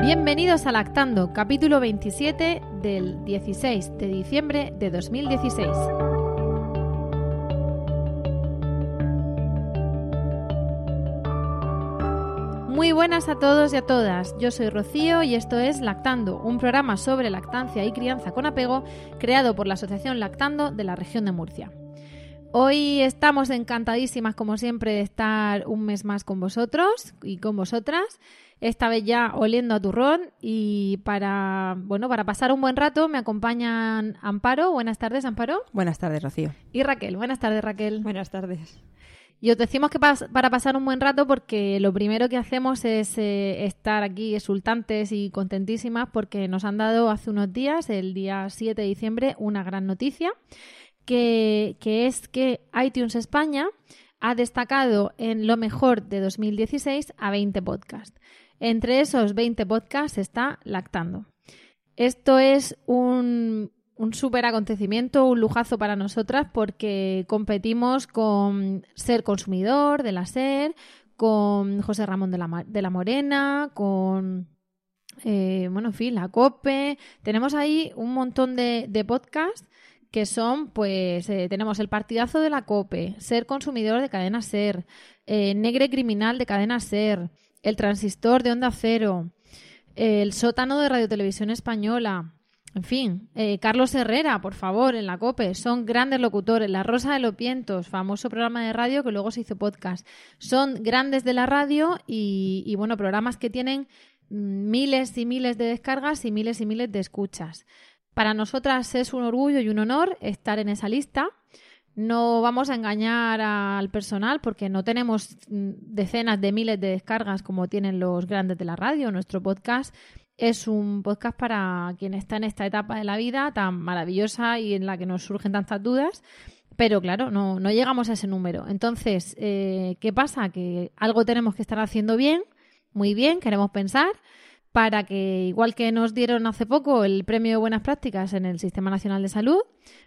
Bienvenidos a Lactando, capítulo 27 del 16 de diciembre de 2016. Muy buenas a todos y a todas. Yo soy Rocío y esto es Lactando, un programa sobre lactancia y crianza con apego creado por la Asociación Lactando de la región de Murcia. Hoy estamos encantadísimas, como siempre, de estar un mes más con vosotros y con vosotras. Esta vez ya oliendo a turrón y para bueno para pasar un buen rato me acompañan Amparo. Buenas tardes, Amparo. Buenas tardes, Rocío. Y Raquel. Buenas tardes, Raquel. Buenas tardes. Y os decimos que para pasar un buen rato porque lo primero que hacemos es eh, estar aquí exultantes y contentísimas porque nos han dado hace unos días, el día 7 de diciembre, una gran noticia, que, es que iTunes España ha destacado en lo mejor de 2016 a 20 podcasts. Entre esos 20 podcasts está Lactando. Esto es un, un súper acontecimiento, un lujazo para nosotras porque competimos con Ser Consumidor de la SER, con José Ramón de la, de la Morena, con, eh, bueno, en la COPE. Tenemos ahí un montón de podcasts que son, pues, eh, tenemos el partidazo de la COPE, Ser Consumidor de Cadena SER, eh, Negre Criminal de Cadena SER, El Transistor de Onda Cero, El Sótano de Radio Televisión Española, en fin, eh, Carlos Herrera, por favor, en la COPE, son grandes locutores. La Rosa de los Vientos, famoso programa de radio que luego se hizo podcast. Son grandes de la radio y, bueno, programas que tienen mm, miles y miles de descargas y miles y miles de escuchas. Para nosotras es un orgullo y un honor estar en esa lista. No vamos a engañar al personal porque no tenemos mm, decenas de miles de descargas como tienen los grandes de la radio. Nuestro podcast es un podcast para quien está en esta etapa de la vida tan maravillosa y en la que nos surgen tantas dudas. Pero claro, no, llegamos a ese número. Entonces, eh, ¿qué pasa? Que algo tenemos que estar haciendo bien, muy bien, queremos pensar, para que, igual que nos dieron hace poco el premio de buenas prácticas en el Sistema Nacional de Salud,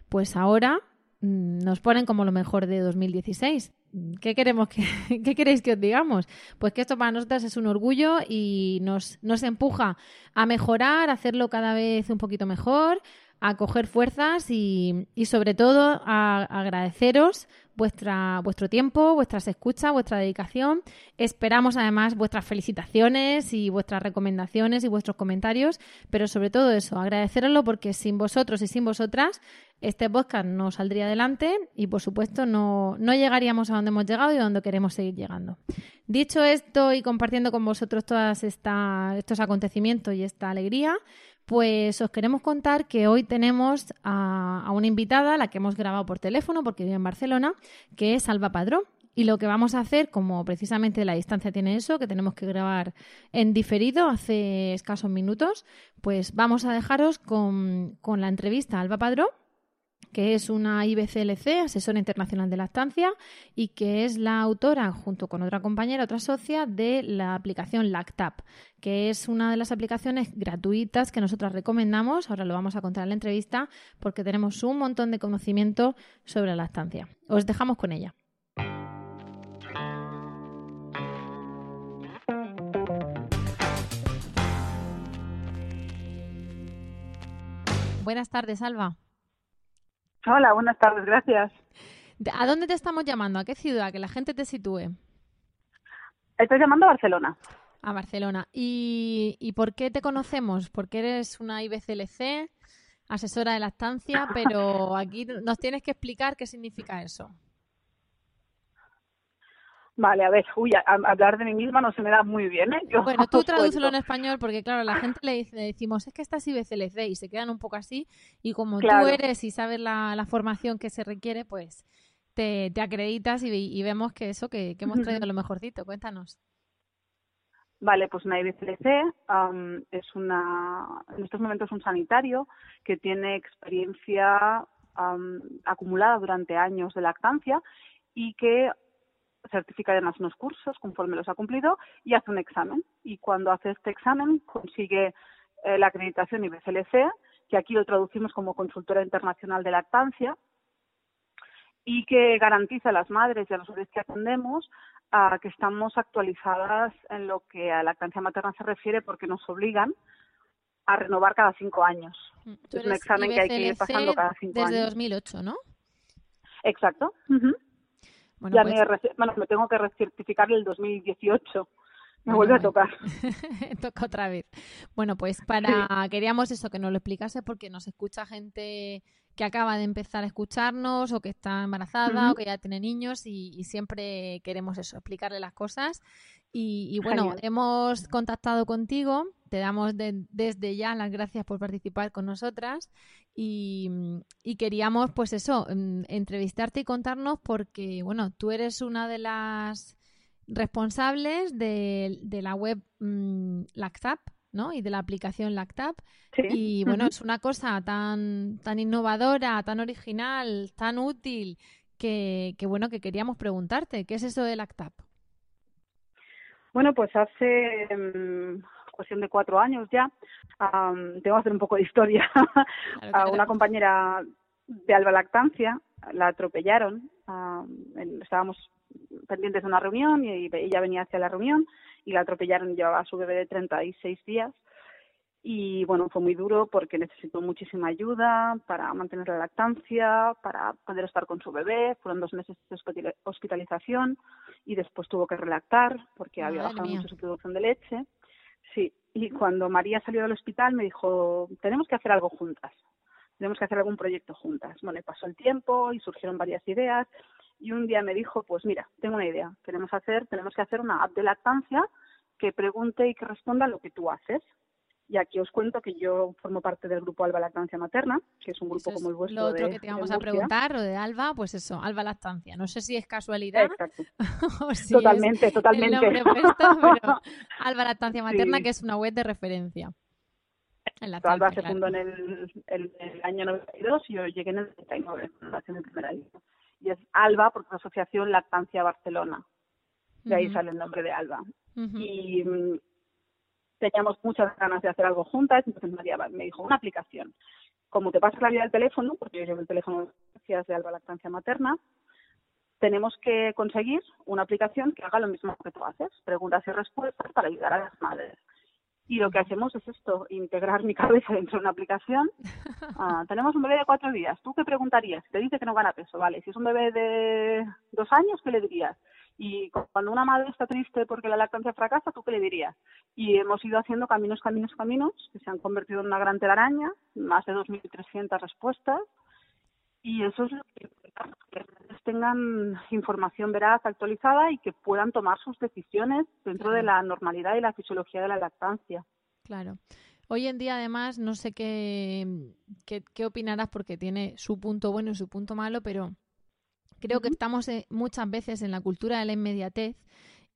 pues ahora mm, nos ponen como lo mejor de 2016. ¿Qué queremos que, qué queréis que os digamos? Pues que esto para nosotras es un orgullo y nos, nos empuja a mejorar, a hacerlo cada vez un poquito mejor, a coger fuerzas y, y sobre todo a agradeceros vuestra, vuestro tiempo, vuestras escuchas, vuestra dedicación. Esperamos además vuestras felicitaciones y vuestras recomendaciones y vuestros comentarios, pero sobre todo eso, agradeceroslo porque sin vosotros y sin vosotras este podcast no saldría adelante y por supuesto no, no llegaríamos a donde hemos llegado y a donde queremos seguir llegando. Dicho esto y compartiendo con vosotros todos estos acontecimientos y esta alegría, pues os queremos contar que hoy tenemos a, una invitada, la que hemos grabado por teléfono porque vive en Barcelona, que es Alba Padrón. Y lo que vamos a hacer, como precisamente la distancia tiene eso, que tenemos que grabar en diferido hace escasos minutos, pues vamos a dejaros con, con la entrevista a Alba Padrón que es una IBCLC, asesora internacional de lactancia, y que es la autora, junto con otra compañera, otra socia, de la aplicación Lactap, que es una de las aplicaciones gratuitas que nosotras recomendamos. Ahora lo vamos a contar en la entrevista, porque tenemos un montón de conocimiento sobre la lactancia. Os dejamos con ella. Buenas tardes, Alba. Hola, buenas tardes, gracias. ¿A dónde te estamos llamando? ¿A qué ciudad? Que la gente te sitúe. Estoy llamando a Barcelona. A Barcelona. ¿Y, ¿Y por qué te conocemos? Porque eres una IBCLC, asesora de lactancia, pero aquí nos tienes que explicar qué significa eso. Vale, a ver, uy, hablar de mí misma no se me da muy bien, ¿eh? bueno, tú tradúcelo en español porque, claro, la gente le, decimos, es que estás IBCLC y se quedan un poco así y como tú eres y sabes la, la, formación que se requiere, pues te, te acreditas y, vemos que eso, que, hemos traído lo mejorcito. Cuéntanos. Vale, pues una IBCLC es una, en estos momentos un sanitario que tiene experiencia acumulada durante años de lactancia y que certifica además unos cursos conforme los ha cumplido y hace un examen. Y cuando hace este examen consigue eh, la acreditación IBCLC, que aquí lo traducimos como consultora internacional de lactancia, y que garantiza a las madres y a los bebés que atendemos que estamos actualizadas en lo que a lactancia materna se refiere porque nos obligan a renovar cada cinco años. Mm, es un examen que hay que ir pasando cada cinco desde años. Desde 2008, ¿no? Exacto. Bueno, ya pues me, bueno, me tengo que recertificar el 2018. Me vuelve a tocar. Toca otra vez. Bueno, pues para queríamos eso que nos lo explicase porque nos escucha gente que acaba de empezar a escucharnos o que está embarazada o que ya tiene niños y, siempre queremos eso, explicarle las cosas. Y, bueno, hemos contactado contigo, te damos desde ya las gracias por participar con nosotras y, queríamos pues eso, mm, entrevistarte y contarnos porque bueno, tú eres una de las responsables de, la web mm, Lactap, ¿no? Y de la aplicación Lactap. Y bueno, es una cosa tan, tan innovadora, tan original, tan útil, que, bueno, que queríamos preguntarte, ¿qué es eso de Lactap? Bueno, pues hace mm, cuestión de cuatro años ya, tengo que hacer un poco de historia. a una compañera de Alba Lactancia la atropellaron, estábamos pendientes de una reunión y ella venía hacia la reunión y la atropellaron, llevaba a su bebé de 36 días y bueno, fue muy duro porque necesitó muchísima ayuda para mantener la lactancia, para poder estar con su bebé, fueron dos meses de hospitalización y después tuvo que relactar porque había bajado mucho su producción de leche. Sí, y cuando María salió del hospital me dijo, tenemos que hacer algo juntas, tenemos que hacer algún proyecto juntas. Bueno, y pasó el tiempo y surgieron varias ideas y un día me dijo, pues mira, tengo una idea, queremos hacer, tenemos que hacer una app de lactancia que pregunte y que responda lo que tú haces. Y aquí os cuento que yo formo parte del grupo Alba Lactancia Materna, que es un grupo como el vuestro. Lo otro que te vamos a preguntar, lo de Alba, pues eso, Alba Lactancia. No sé si es casualidad. Exacto. totalmente, totalmente. Alba Lactancia Materna, que es una web de referencia. En Alba se fundó en el, el, año 92 y yo llegué en el 99, en el primer año y es ALBA porque es la Asociación Lactancia Barcelona. De ahí sale el nombre de ALBA. Y mm, teníamos muchas ganas de hacer algo juntas, entonces María me dijo, una aplicación. Como te pasa la vida del teléfono, porque yo llevo el teléfono de Alba Lactancia Materna, tenemos que conseguir una aplicación que haga lo mismo que tú haces, preguntas y respuestas para ayudar a las madres. Y lo que hacemos es esto, integrar mi cabeza dentro de una aplicación. Ah, tenemos un bebé de cuatro días. ¿Tú qué preguntarías? Te dice que no gana peso, vale. Si es un bebé de dos años, ¿qué le dirías? Y cuando una madre está triste porque la lactancia fracasa, ¿tú qué le dirías? Y hemos ido haciendo caminos, caminos, caminos, que se han convertido en una gran telaraña, más de 2.300 respuestas. Y eso es lo que tengan información veraz, actualizada y que puedan tomar sus decisiones dentro de la normalidad y la fisiología de la lactancia. Claro. Hoy en día, además, no sé qué, qué, opinarás porque tiene su punto bueno y su punto malo, pero creo que estamos eh, muchas veces en la cultura de la inmediatez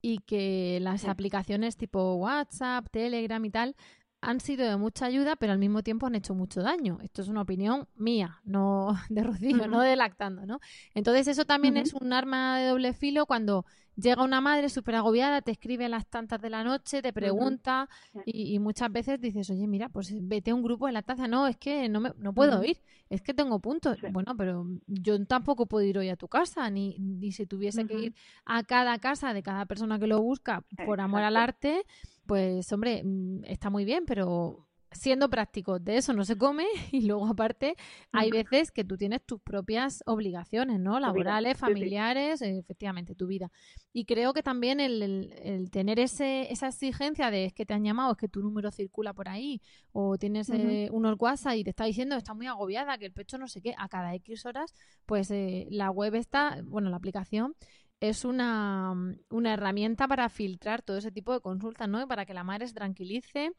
y que las aplicaciones tipo WhatsApp, Telegram y tal han sido de mucha ayuda, pero al mismo tiempo han hecho mucho daño. Esto es una opinión mía, no de Rocío, no de lactando, ¿no? Entonces eso también es un arma de doble filo cuando llega una madre súper agobiada, te escribe a las tantas de la noche, te pregunta y, muchas veces dices, oye, mira, pues vete a un grupo de lactancia. No, es que no, me, no puedo ir, es que tengo puntos. Bueno, pero yo tampoco puedo ir hoy a tu casa, ni, ni si tuviese que ir a cada casa de cada persona que lo busca por amor al arte pues hombre, mm, está muy bien, pero siendo práctico, de eso no se come. Y luego aparte hay veces que tú tienes tus propias obligaciones, ¿no? Laborales, familiares, efectivamente, tu vida. Y creo que también el, tener ese, esa exigencia de es que te han llamado, es que tu número circula por ahí, o tienes eh, unos WhatsApp y te está diciendo está muy agobiada, que el pecho no sé qué, a cada X horas, pues eh, la web está, bueno, la aplicación es una, una, herramienta para filtrar todo ese tipo de consultas, ¿no? Y para que la madre se tranquilice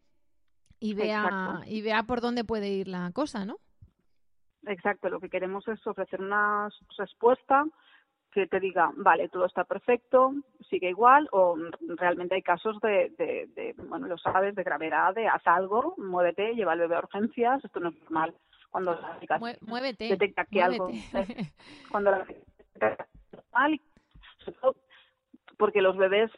y vea, y vea por dónde puede ir la cosa, ¿no? Exacto, lo que queremos es ofrecer una respuesta que te diga, vale, todo está perfecto, sigue igual, o realmente hay casos de, de, bueno, lo sabes, de gravedad, de haz algo, muévete, lleva al bebé a urgencias, esto no es normal. Cuando la muévete, detecta que algo, cuando la mal porque los bebés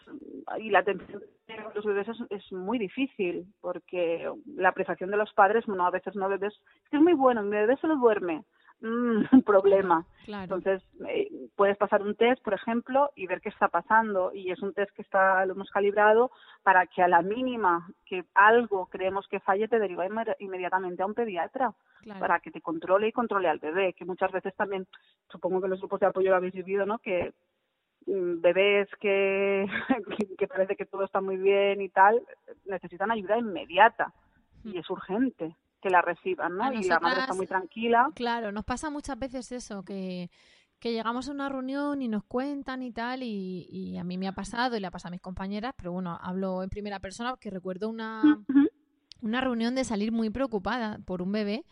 y la atención de los bebés es, muy difícil, porque la apreciación de los padres, bueno, a veces no bebés, es que es muy bueno, mi bebé se lo duerme, mm, un problema. Entonces, eh, puedes pasar un test, por ejemplo, y ver qué está pasando. Y es un test que está, lo hemos calibrado para que a la mínima que algo creemos que falle, te deriva inmediatamente a un pediatra para que te controle y controle al bebé. Que muchas veces también, supongo que los grupos de apoyo lo habéis vivido, ¿no? Que bebés que, que parece que todo está muy bien y tal, necesitan ayuda inmediata y es urgente que la reciban, ¿no? y la madre está muy tranquila. Claro, nos pasa muchas veces eso, que que llegamos a una reunión y nos cuentan y tal, y, a mí me ha pasado y le ha pasado a mis compañeras, pero bueno, hablo en primera persona porque recuerdo una, una reunión de salir muy preocupada por un bebé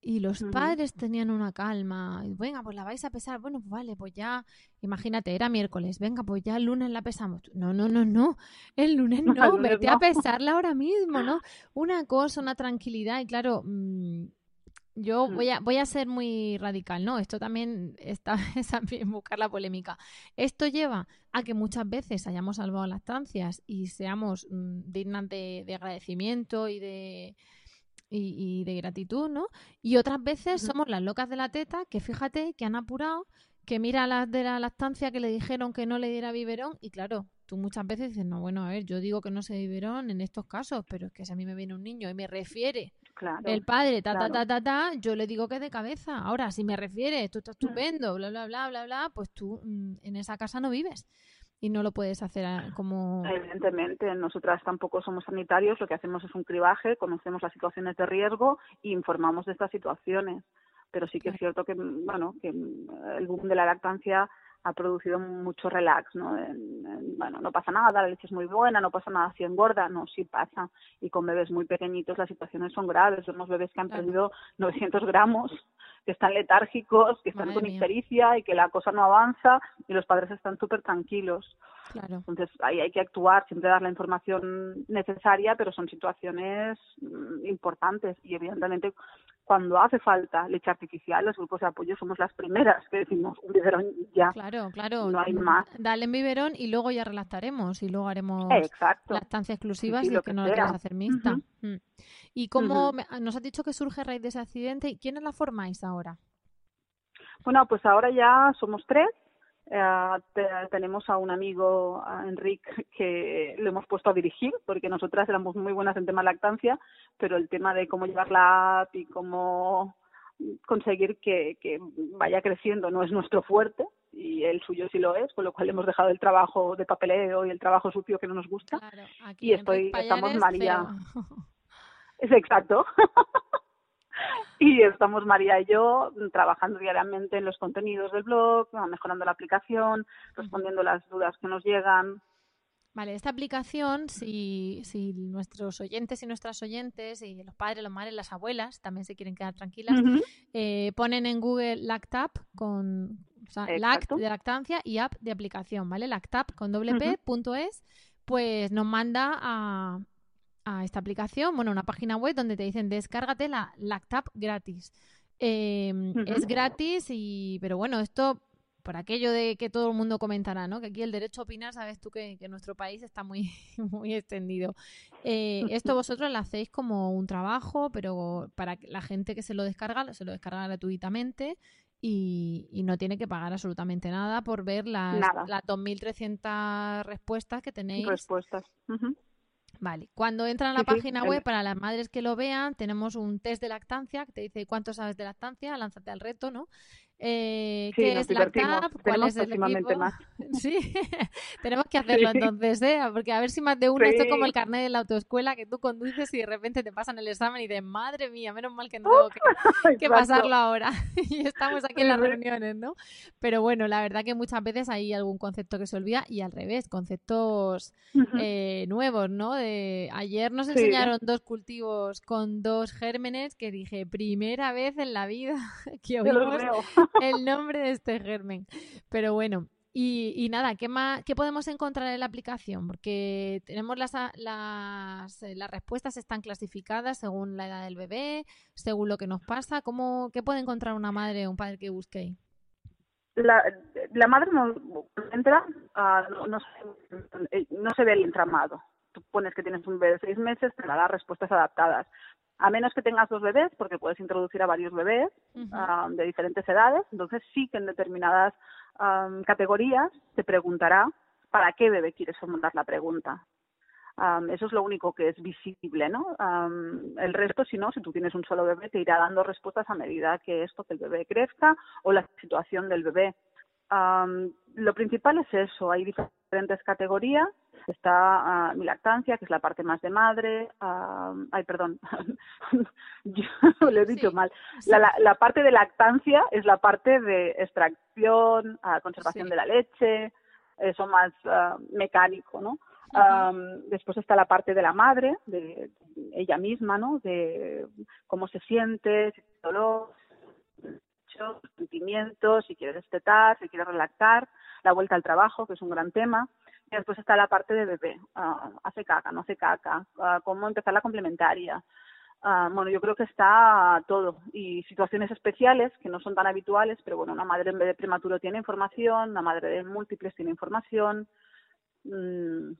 y los padres tenían una calma. Venga, pues la vais a pesar. Bueno, pues vale, pues ya, imagínate, era miércoles. Venga, pues ya el lunes la pesamos. No, no, no, no. El lunes no, vete a pesarla ahora mismo, ¿no? Una cosa, una tranquilidad. Y claro, mm, yo voy a, voy a ser muy radical, ¿no? Esto también está en buscar la polémica. Esto lleva a que muchas veces hayamos salvado lactancias y seamos mm, dignas de, agradecimiento y de, y, de gratitud, ¿no? Y otras veces somos las locas de la teta que fíjate que han apurado, que mira las de la lactancia que le dijeron que no le diera biberón y claro, tú muchas veces dices, no, bueno, a ver, yo digo que no se biberón en estos casos, pero es que si a mí me viene un niño y me refiere el padre, ta, ta, ta, ta, ta, yo le digo que de cabeza. Ahora, si me refiere, esto está estupendo, bla, bla, bla, bla, bla, pues tú mm, en esa casa no vives y no lo puedes hacer como... Evidentemente, nosotras tampoco somos sanitarios, lo que hacemos es un cribaje, conocemos las situaciones de riesgo e informamos de estas situaciones. Pero sí que es cierto que, bueno, que el boom de la lactancia ha producido mucho relax, ¿no? bueno, no pasa nada, la leche es muy buena, no pasa nada si engorda, no, sí pasa. Y con bebés muy pequeñitos las situaciones son graves. Vemos bebés que han perdido 900 gramos, que están letárgicos, que están con ictericia y que la cosa no avanza y los padres están súper tranquilos. Claro. Entonces ahí hay que actuar, siempre dar la información necesaria, pero son situaciones mm, importantes y evidentemente cuando hace falta leche artificial, los grupos de apoyo somos las primeras que decimos un biberón ya. Claro, claro. No hay más. Dale en biberón y luego ya relactaremos y luego haremos Exacto. lactancia exclusiva si es que, no lo quieres hacer mixta. Mm. ¿Y cómo nos has dicho que surge a raíz de ese accidente? ¿Y quiénes la formáis ahora? Bueno, pues ahora ya somos tres eh, tenemos a un amigo, a Enrique, que lo hemos puesto a dirigir, porque nosotras éramos muy buenas en tema lactancia, pero el tema de cómo llevar la app y cómo conseguir que, que vaya creciendo no es nuestro fuerte y el suyo sí lo es, con lo cual hemos dejado el trabajo de papeleo y el trabajo sucio que no nos gusta. y estoy, estamos María. Es exacto. y estamos María y yo trabajando diariamente en los contenidos del blog, mejorando la aplicación, respondiendo las dudas que nos llegan. Vale, esta aplicación, si, si nuestros oyentes y nuestras oyentes, y los padres, los madres, las abuelas, también se quieren quedar tranquilas, eh, ponen en Google Lactap con Lact de lactancia y app de aplicación, ¿vale? Lactap con doble p, punto es, pues nos manda a, a esta aplicación, bueno, una página web donde te dicen descárgate la Lactap gratis. Em, es gratis y, pero bueno, esto por aquello de que todo el mundo comentará, ¿no? Que aquí el derecho a opinar, sabes tú que, en nuestro país está muy, muy extendido. Eh, esto vosotros lo hacéis como un trabajo, pero para la gente que se lo descarga, se lo descarga gratuitamente y, no tiene que pagar absolutamente nada por ver las, las 2.300 respuestas que tenéis. Respuestas. Vale, cuando entran a la página web, para las madres que lo vean, tenemos un test de lactancia que te dice cuánto sabes de lactancia, lánzate al reto, ¿no? Eh, ¿Qué es la ¿Cuál es el equipo? Más. Sí, tenemos que hacerlo entonces, ¿eh? Porque a ver si más de uno, esto es como el carnet de la autoescuela, que tú conduces y de repente te pasan el examen y dices, madre mía, menos mal que no tengo que, pasarlo ahora. y estamos aquí en las reuniones, ¿no? Pero bueno, la verdad que muchas veces hay algún concepto que se olvida y al revés, conceptos eh, nuevos, ¿no? De, ayer nos enseñaron dos cultivos con dos gérmenes que dije, primera vez en la vida que oímos el nombre de este germen. Pero bueno, y, nada, ¿qué, más, ¿qué podemos encontrar en la aplicación? Porque tenemos las, las, eh, las respuestas están clasificadas según la edad del bebé, según lo que nos pasa. ¿Cómo, ¿Qué puede encontrar una madre o un padre que busque? La, la madre no entra, uh, no, no, se, no se ve el entramado. Tú pones que tienes un bebé de seis meses, te da respuestas adaptadas a menos que tengas dos bebés, porque puedes introducir a varios bebés ah, de diferentes edades, entonces sí que en determinadas categorías te preguntará para qué bebé quieres formular la pregunta. eso es lo único que es visible, ¿no? el resto, si no, si tú tienes un solo bebé, te irá dando respuestas a medida que esto, que el bebé crezca o la situación del bebé. lo principal es eso, hay diferentes categorías. Está mi lactancia, que es la parte más de madre. ay, perdón, yo lo he dicho mal. La, la, parte de lactancia es la parte de extracción, conservación de la leche, eso más uh, mecánico, ¿no? después está la parte de la madre, de ella misma, ¿no? De cómo se siente, si tiene dolor, sentimientos, si quiere destetar, si quiere relactar, la vuelta al trabajo, que es un gran tema. Y después está la parte de bebé, hace caca, no hace caca, cómo empezar la complementaria, Ah, bueno, yo creo que está todo. Y situaciones especiales que no son tan habituales, pero bueno, una madre en vez de prematuro tiene información, una madre de múltiples tiene información. Mm,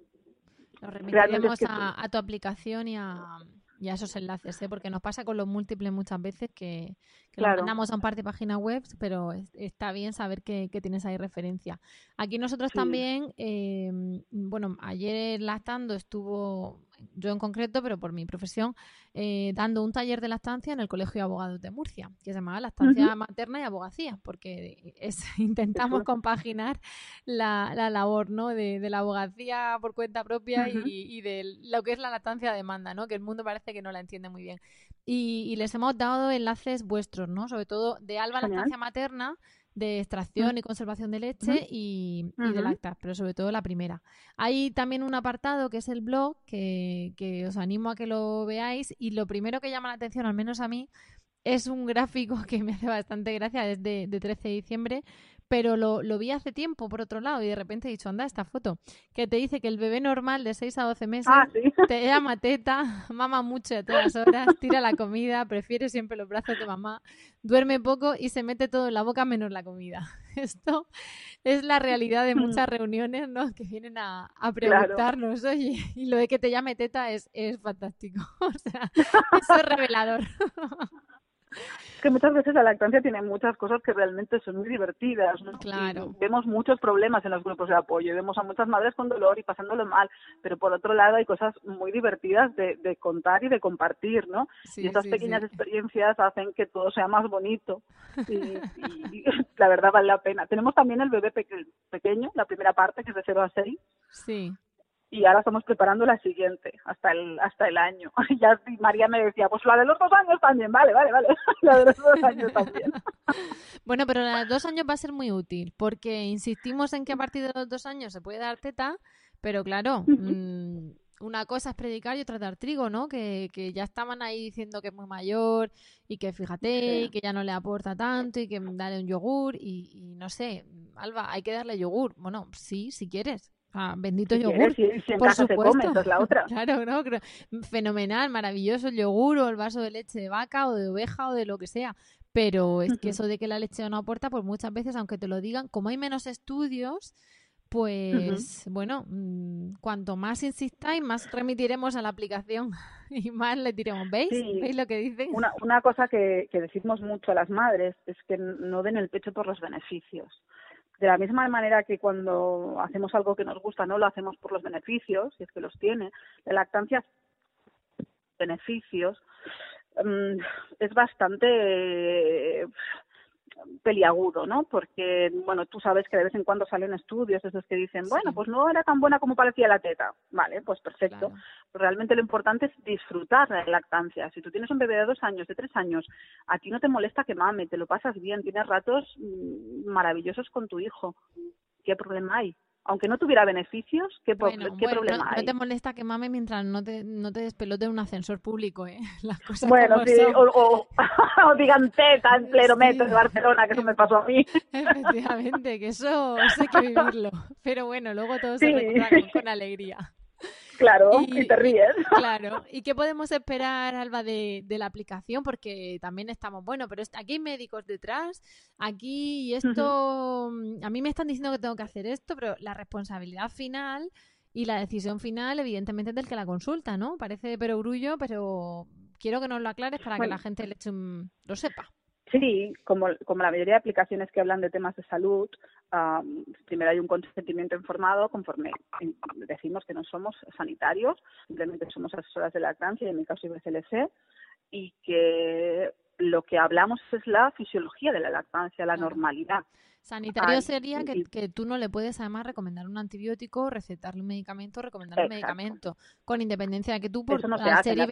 Lo remitiremos a, tu aplicación y a, y a esos enlaces, ¿eh? porque nos pasa con los múltiples muchas veces que, que mandamos a un par de páginas web, pero está bien saber que, tienes ahí referencia. Aquí nosotros también, eh, bueno, ayer lactando estuvo yo en concreto, pero por mi profesión, eh, dando un taller de lactancia en el Colegio de Abogados de Murcia, que se llamaba Lactancia Materna y Abogacía, porque es, intentamos compaginar la, la, labor ¿no? de, de, la abogacía por cuenta propia y, y, de lo que es la lactancia de demanda, ¿no? que el mundo parece que no la entiende muy bien. Y, y les hemos dado enlaces vuestros, ¿no? sobre todo de Alba Lactancia Materna, de extracción mm. y conservación de leche y, de lactas, pero sobre todo la primera. Hay también un apartado que es el blog, que, que os animo a que lo veáis y lo primero que llama la atención, al menos a mí, es un gráfico que me hace bastante gracia desde de 13 de diciembre, pero lo, lo, vi hace tiempo, por otro lado, y de repente he dicho, anda, esta foto, que te dice que el bebé normal de 6 a 12 meses ah, te llama teta, mama mucho a todas horas, tira la comida, prefiere siempre los brazos de mamá, duerme poco y se mete todo en la boca menos la comida. Esto es la realidad de muchas reuniones, ¿no? Que vienen a, a preguntarnos, oye, y lo de que te llame teta es, es fantástico. O sea, eso es revelador. Que muchas veces la lactancia tiene muchas cosas que realmente son muy divertidas. Claro. vemos muchos problemas en los grupos de apoyo, vemos a muchas madres con dolor y pasándolo mal, pero por otro lado hay cosas muy divertidas de, de contar y de compartir, ¿no? y estas pequeñas experiencias hacen que todo sea más bonito y, la verdad vale la pena. Tenemos también el bebé pequeño, la primera parte que es de 0 a 6. Sí y ahora estamos preparando la siguiente hasta el hasta el año. Ya María me decía, pues la de los dos años también, vale, vale, vale, la de los dos años también. bueno, pero la de los dos años va a ser muy útil, porque insistimos en que a partir de los dos años se puede dar teta, pero claro, mm, una cosa es predicar y otra dar trigo, ¿no? Que, que ya estaban ahí diciendo que es muy mayor y que fíjate, y que ya no le aporta tanto y que dale un yogur y, y no sé, Alba, hay que darle yogur. Bueno, sí, si quieres, Ah, bendito yogur. por supuesto. la otra. claro, no, fenomenal, maravilloso el yogur o el vaso de leche de vaca o de oveja o de lo que sea. Pero es que eso de que la leche no aporta, pues muchas veces, aunque te lo digan, como hay menos estudios, pues bueno, mm, cuanto más insistáis, más remitiremos a la aplicación y más le diremos, ¿veis? ¿Veis lo que dicen? Una, una cosa que, que decimos mucho a las madres es que no den el pecho por los beneficios de la misma manera que cuando hacemos algo que nos gusta, no lo hacemos por los beneficios, si es que los tiene, la lactancia beneficios mm, es bastante peliagudo, ¿no? Porque, bueno, tú sabes que de vez en cuando salen estudios esos que dicen, bueno, pues no era tan buena como parecía la teta. Vale, pues perfecto. Realmente lo importante es disfrutar la lactancia. Si tú tienes un bebé de dos años, de tres años, a ti no te molesta que mame, te lo pasas bien, tienes ratos mm, maravillosos con tu hijo. ¿Qué problema hay? Aunque no tuviera beneficios, ¿qué, problema no, hay? No te molesta que mame mientras no te, no te despelote un ascensor público, ¿eh? Las cosas bueno, sí, o, o, digan teta en pleno metro de Barcelona, que eso me pasó a mí. Efectivamente, que eso, eso hay que vivirlo. Pero bueno, luego todo se recuerda con alegría. Claro, y, te ríes. Claro. ¿Y qué podemos esperar, Alba, de, de, la aplicación? Porque también estamos, bueno, pero aquí hay médicos detrás, aquí y esto, mm, a mí me están diciendo que tengo que hacer esto, pero la responsabilidad final y la decisión final, evidentemente, es del que la consulta, ¿no? Parece perogrullo, pero quiero que nos lo aclares para que la gente le eche lo sepa. Sí, como, como la mayoría de aplicaciones que hablan de temas de salud, primero hay un consentimiento informado conforme decimos que no somos sanitarios, simplemente somos asesoras de lactancia y en mi caso IBCLC, y que lo que hablamos es la fisiología de la lactancia, la normalidad. Sanitario sería que, que, tú no le puedes además recomendar un antibiótico, recetarle un medicamento, recomendarle un medicamento, con independencia de que tú por, no se hace en la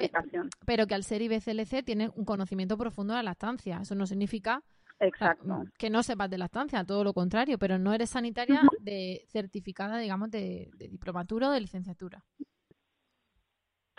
pero que al ser IBCLC tienes un conocimiento profundo de la lactancia. Eso no significa Exacto. que no sepas de lactancia, todo lo contrario, pero no eres sanitaria de certificada, digamos, de, de diplomatura o de licenciatura.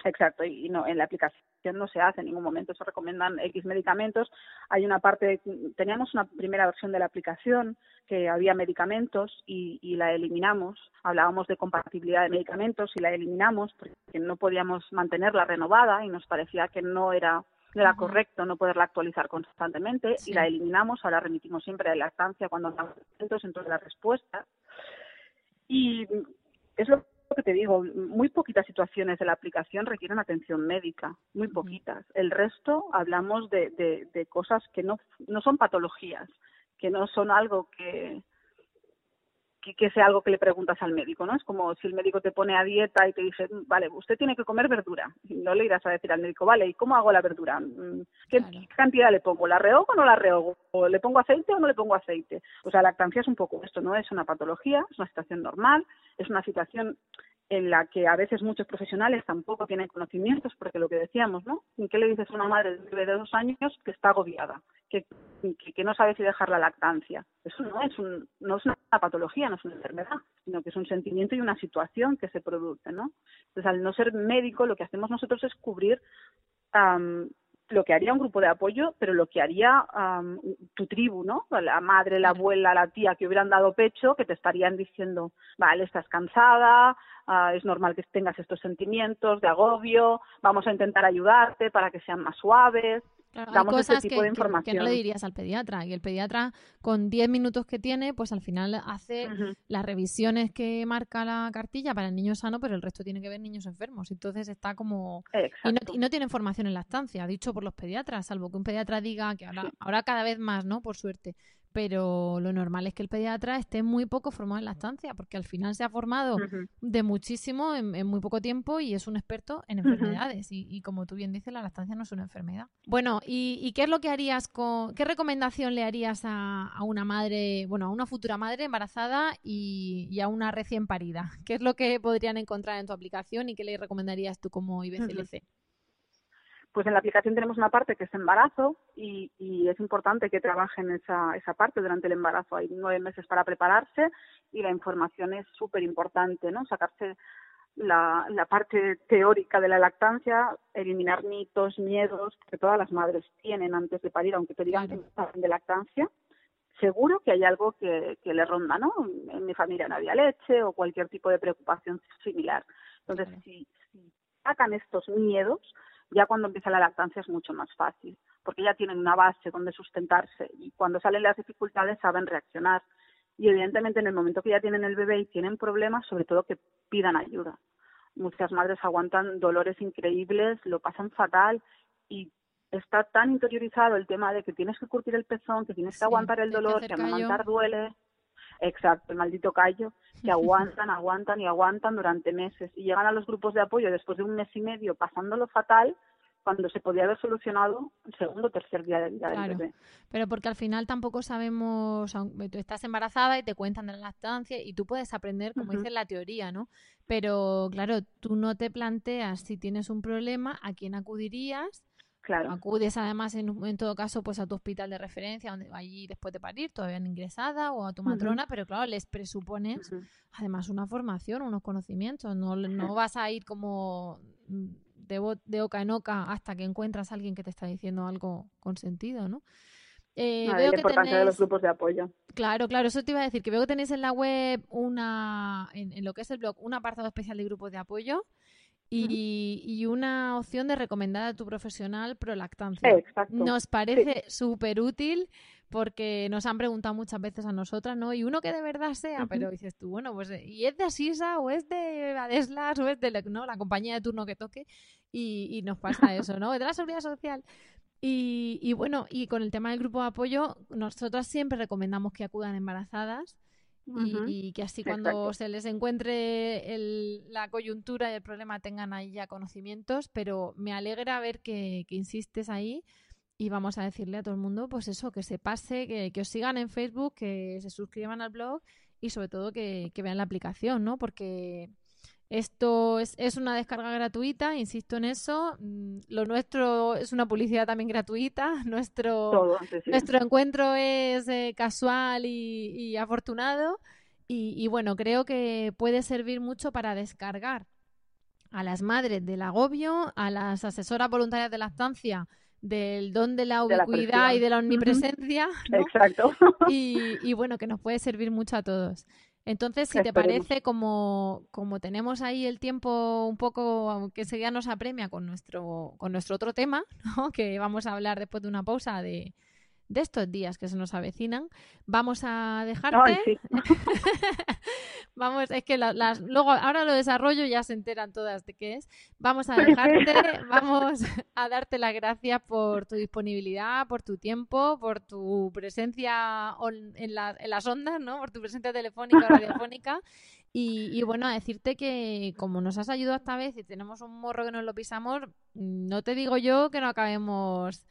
Exacto, y no, en la aplicación no se hace en ningún momento, se recomiendan X medicamentos. Hay una parte, teníamos una primera versión de la aplicación que había medicamentos y, y la eliminamos. Hablábamos de compatibilidad de medicamentos y la eliminamos porque no podíamos mantenerla renovada y nos parecía que no era era correcto no poderla actualizar constantemente y la eliminamos, ahora remitimos siempre a la lactancia cuando damos en todas las respuestas. Y es lo que te digo, muy poquitas situaciones de la aplicación requieren atención médica, muy poquitas. El resto hablamos de, de, de cosas que no, no son patologías, que no son algo que, que, sea algo que le preguntas al médico, ¿no? Es como si el médico te pone a dieta y te dice, vale, usted tiene que comer verdura. Y no le irás a decir al médico, vale, ¿y cómo hago la verdura? Mm, ¿Qué, cantidad le pongo? ¿La rehogo o no la rehogo? ¿O le pongo aceite o no le pongo aceite? O sea, la lactancia es un poco esto, no es una patología, es una situación normal, es una situación en la que a veces muchos profesionales tampoco tienen conocimientos, porque lo que decíamos, ¿no? ¿Qué le dices a una madre de dos años que está agobiada, que, que, no sabe si dejar la lactancia? Eso no es, un, no es una patología, no es una enfermedad, sino que es un sentimiento y una situación que se produce, ¿no? Entonces, al no ser médico, lo que hacemos nosotros es cubrir lo que haría un grupo de apoyo, pero lo que haría tu tribu, ¿no? La madre, la abuela, la tía que hubieran dado pecho, que te estarían diciendo, vale, estás cansada, ah, es normal que tengas estos sentimientos de agobio, vamos a intentar ayudarte para que sean más suaves, hay cosas que, no le dirías al pediatra. Y el pediatra, con 10 minutos que tiene, pues al final hace las revisiones que marca la cartilla para el niño sano, pero el resto tiene que ver niños enfermos. Entonces está como... Y no, y no, tiene formación en la estancia, dicho por los pediatras, salvo que un pediatra diga que ahora, ahora cada vez más, ¿no? Por suerte, pero lo normal es que el pediatra esté muy poco formado en la estancia, porque al final se ha formado de muchísimo en, muy poco tiempo y es un experto en enfermedades. y, como tú bien dices, la lactancia no es una enfermedad. Bueno, ¿y, qué es lo que harías con, qué recomendación le harías a, una madre, bueno, a una futura madre embarazada y, a una recién parida? ¿Qué es lo que podrían encontrar en tu aplicación y qué le recomendarías tú como IBCLC? Pues en la aplicación tenemos una parte que es embarazo y, es importante que trabajen esa, esa parte durante el embarazo. Hay nueve meses para prepararse y la información es súper importante, ¿no? Sacarse la, la parte teórica de la lactancia, eliminar mitos, miedos que todas las madres tienen antes de parir, aunque te digan que no de lactancia. Seguro que hay algo que, que le ronda, ¿no? En mi familia no había leche o cualquier tipo de preocupación similar. Entonces, si, si sacan estos miedos, ya cuando empieza la lactancia es mucho más fácil, porque ya tienen una base donde sustentarse y cuando salen las dificultades saben reaccionar. Y evidentemente en el momento que ya tienen el bebé y tienen problemas, sobre todo que pidan ayuda. Muchas madres aguantan dolores increíbles, lo pasan fatal y está tan interiorizado el tema de que tienes que curtir el pezón, que tienes que aguantar el dolor, que amamantar duele. Exacto, el maldito callo, que aguantan, aguantan y aguantan durante meses y llegan a los grupos de apoyo después de un mes y medio pasándolo fatal cuando se podía haber solucionado el segundo o tercer día de vida del bebé. Pero porque al final tampoco sabemos, tú estás embarazada y te cuentan de la lactancia y tú puedes aprender, como dice la teoría, ¿no? Pero claro, tú no te planteas si tienes un problema, a quién acudirías Claro. Acudes además en, en, todo caso pues a tu hospital de referencia, donde allí después de parir todavía ingresada o a tu matrona, pero claro, les presupones además una formación, unos conocimientos. No, no vas a ir como de, de oca en oca hasta que encuentras a alguien que te está diciendo algo con sentido, ¿no? Eh, veo la importancia de los grupos de apoyo. Claro, claro, eso te iba a decir, que veo que tenéis en la web una, en, en lo que es el blog, un apartado especial de grupos de apoyo y, una opción de recomendar a tu profesional prolactancia. Exacto. Nos parece súper útil porque nos han preguntado muchas veces a nosotras, ¿no? Y uno que de verdad sea, pero dices tú, bueno, pues, ¿y es de Asisa o es de Adeslas o es de ¿no? la compañía de turno que toque? Y, y nos pasa eso, ¿no? De la seguridad social. Y, bueno, y con el tema del grupo de apoyo, nosotras siempre recomendamos que acudan embarazadas y, que así cuando se les encuentre la coyuntura y el problema tengan ahí ya conocimientos, pero me alegra ver que, insistes ahí y vamos a decirle a todo el mundo, pues eso, que se pase, que, que os sigan en Facebook, que se suscriban al blog y sobre todo que, que vean la aplicación, ¿no? Porque esto es, es, una descarga gratuita, insisto en eso. Mm, lo nuestro es una publicidad también gratuita. Nuestro, nuestro encuentro es eh, casual y, afortunado. Y, bueno, creo que puede servir mucho para descargar a las madres del agobio, a las asesoras voluntarias de lactancia del don de la ubicuidad y de la omnipresencia. Exacto. Y, y bueno, que nos puede servir mucho a todos. Entonces, si te parece, como, como tenemos ahí el tiempo un poco, aunque enseguida nos apremia con nuestro, con nuestro otro tema, ¿no? que vamos a hablar después de una pausa de, de estos días que se nos avecinan. Vamos a dejarte. Vamos, es que las, luego ahora lo desarrollo ya se enteran todas de qué es. Vamos a dejarte, vamos a darte las gracias por tu disponibilidad, por tu tiempo, por tu presencia en, las ondas, ¿no? Por tu presencia telefónica o radiofónica. Y, y, bueno, a decirte que como nos has ayudado esta vez y tenemos un morro que nos lo pisamos, no te digo yo que no acabemos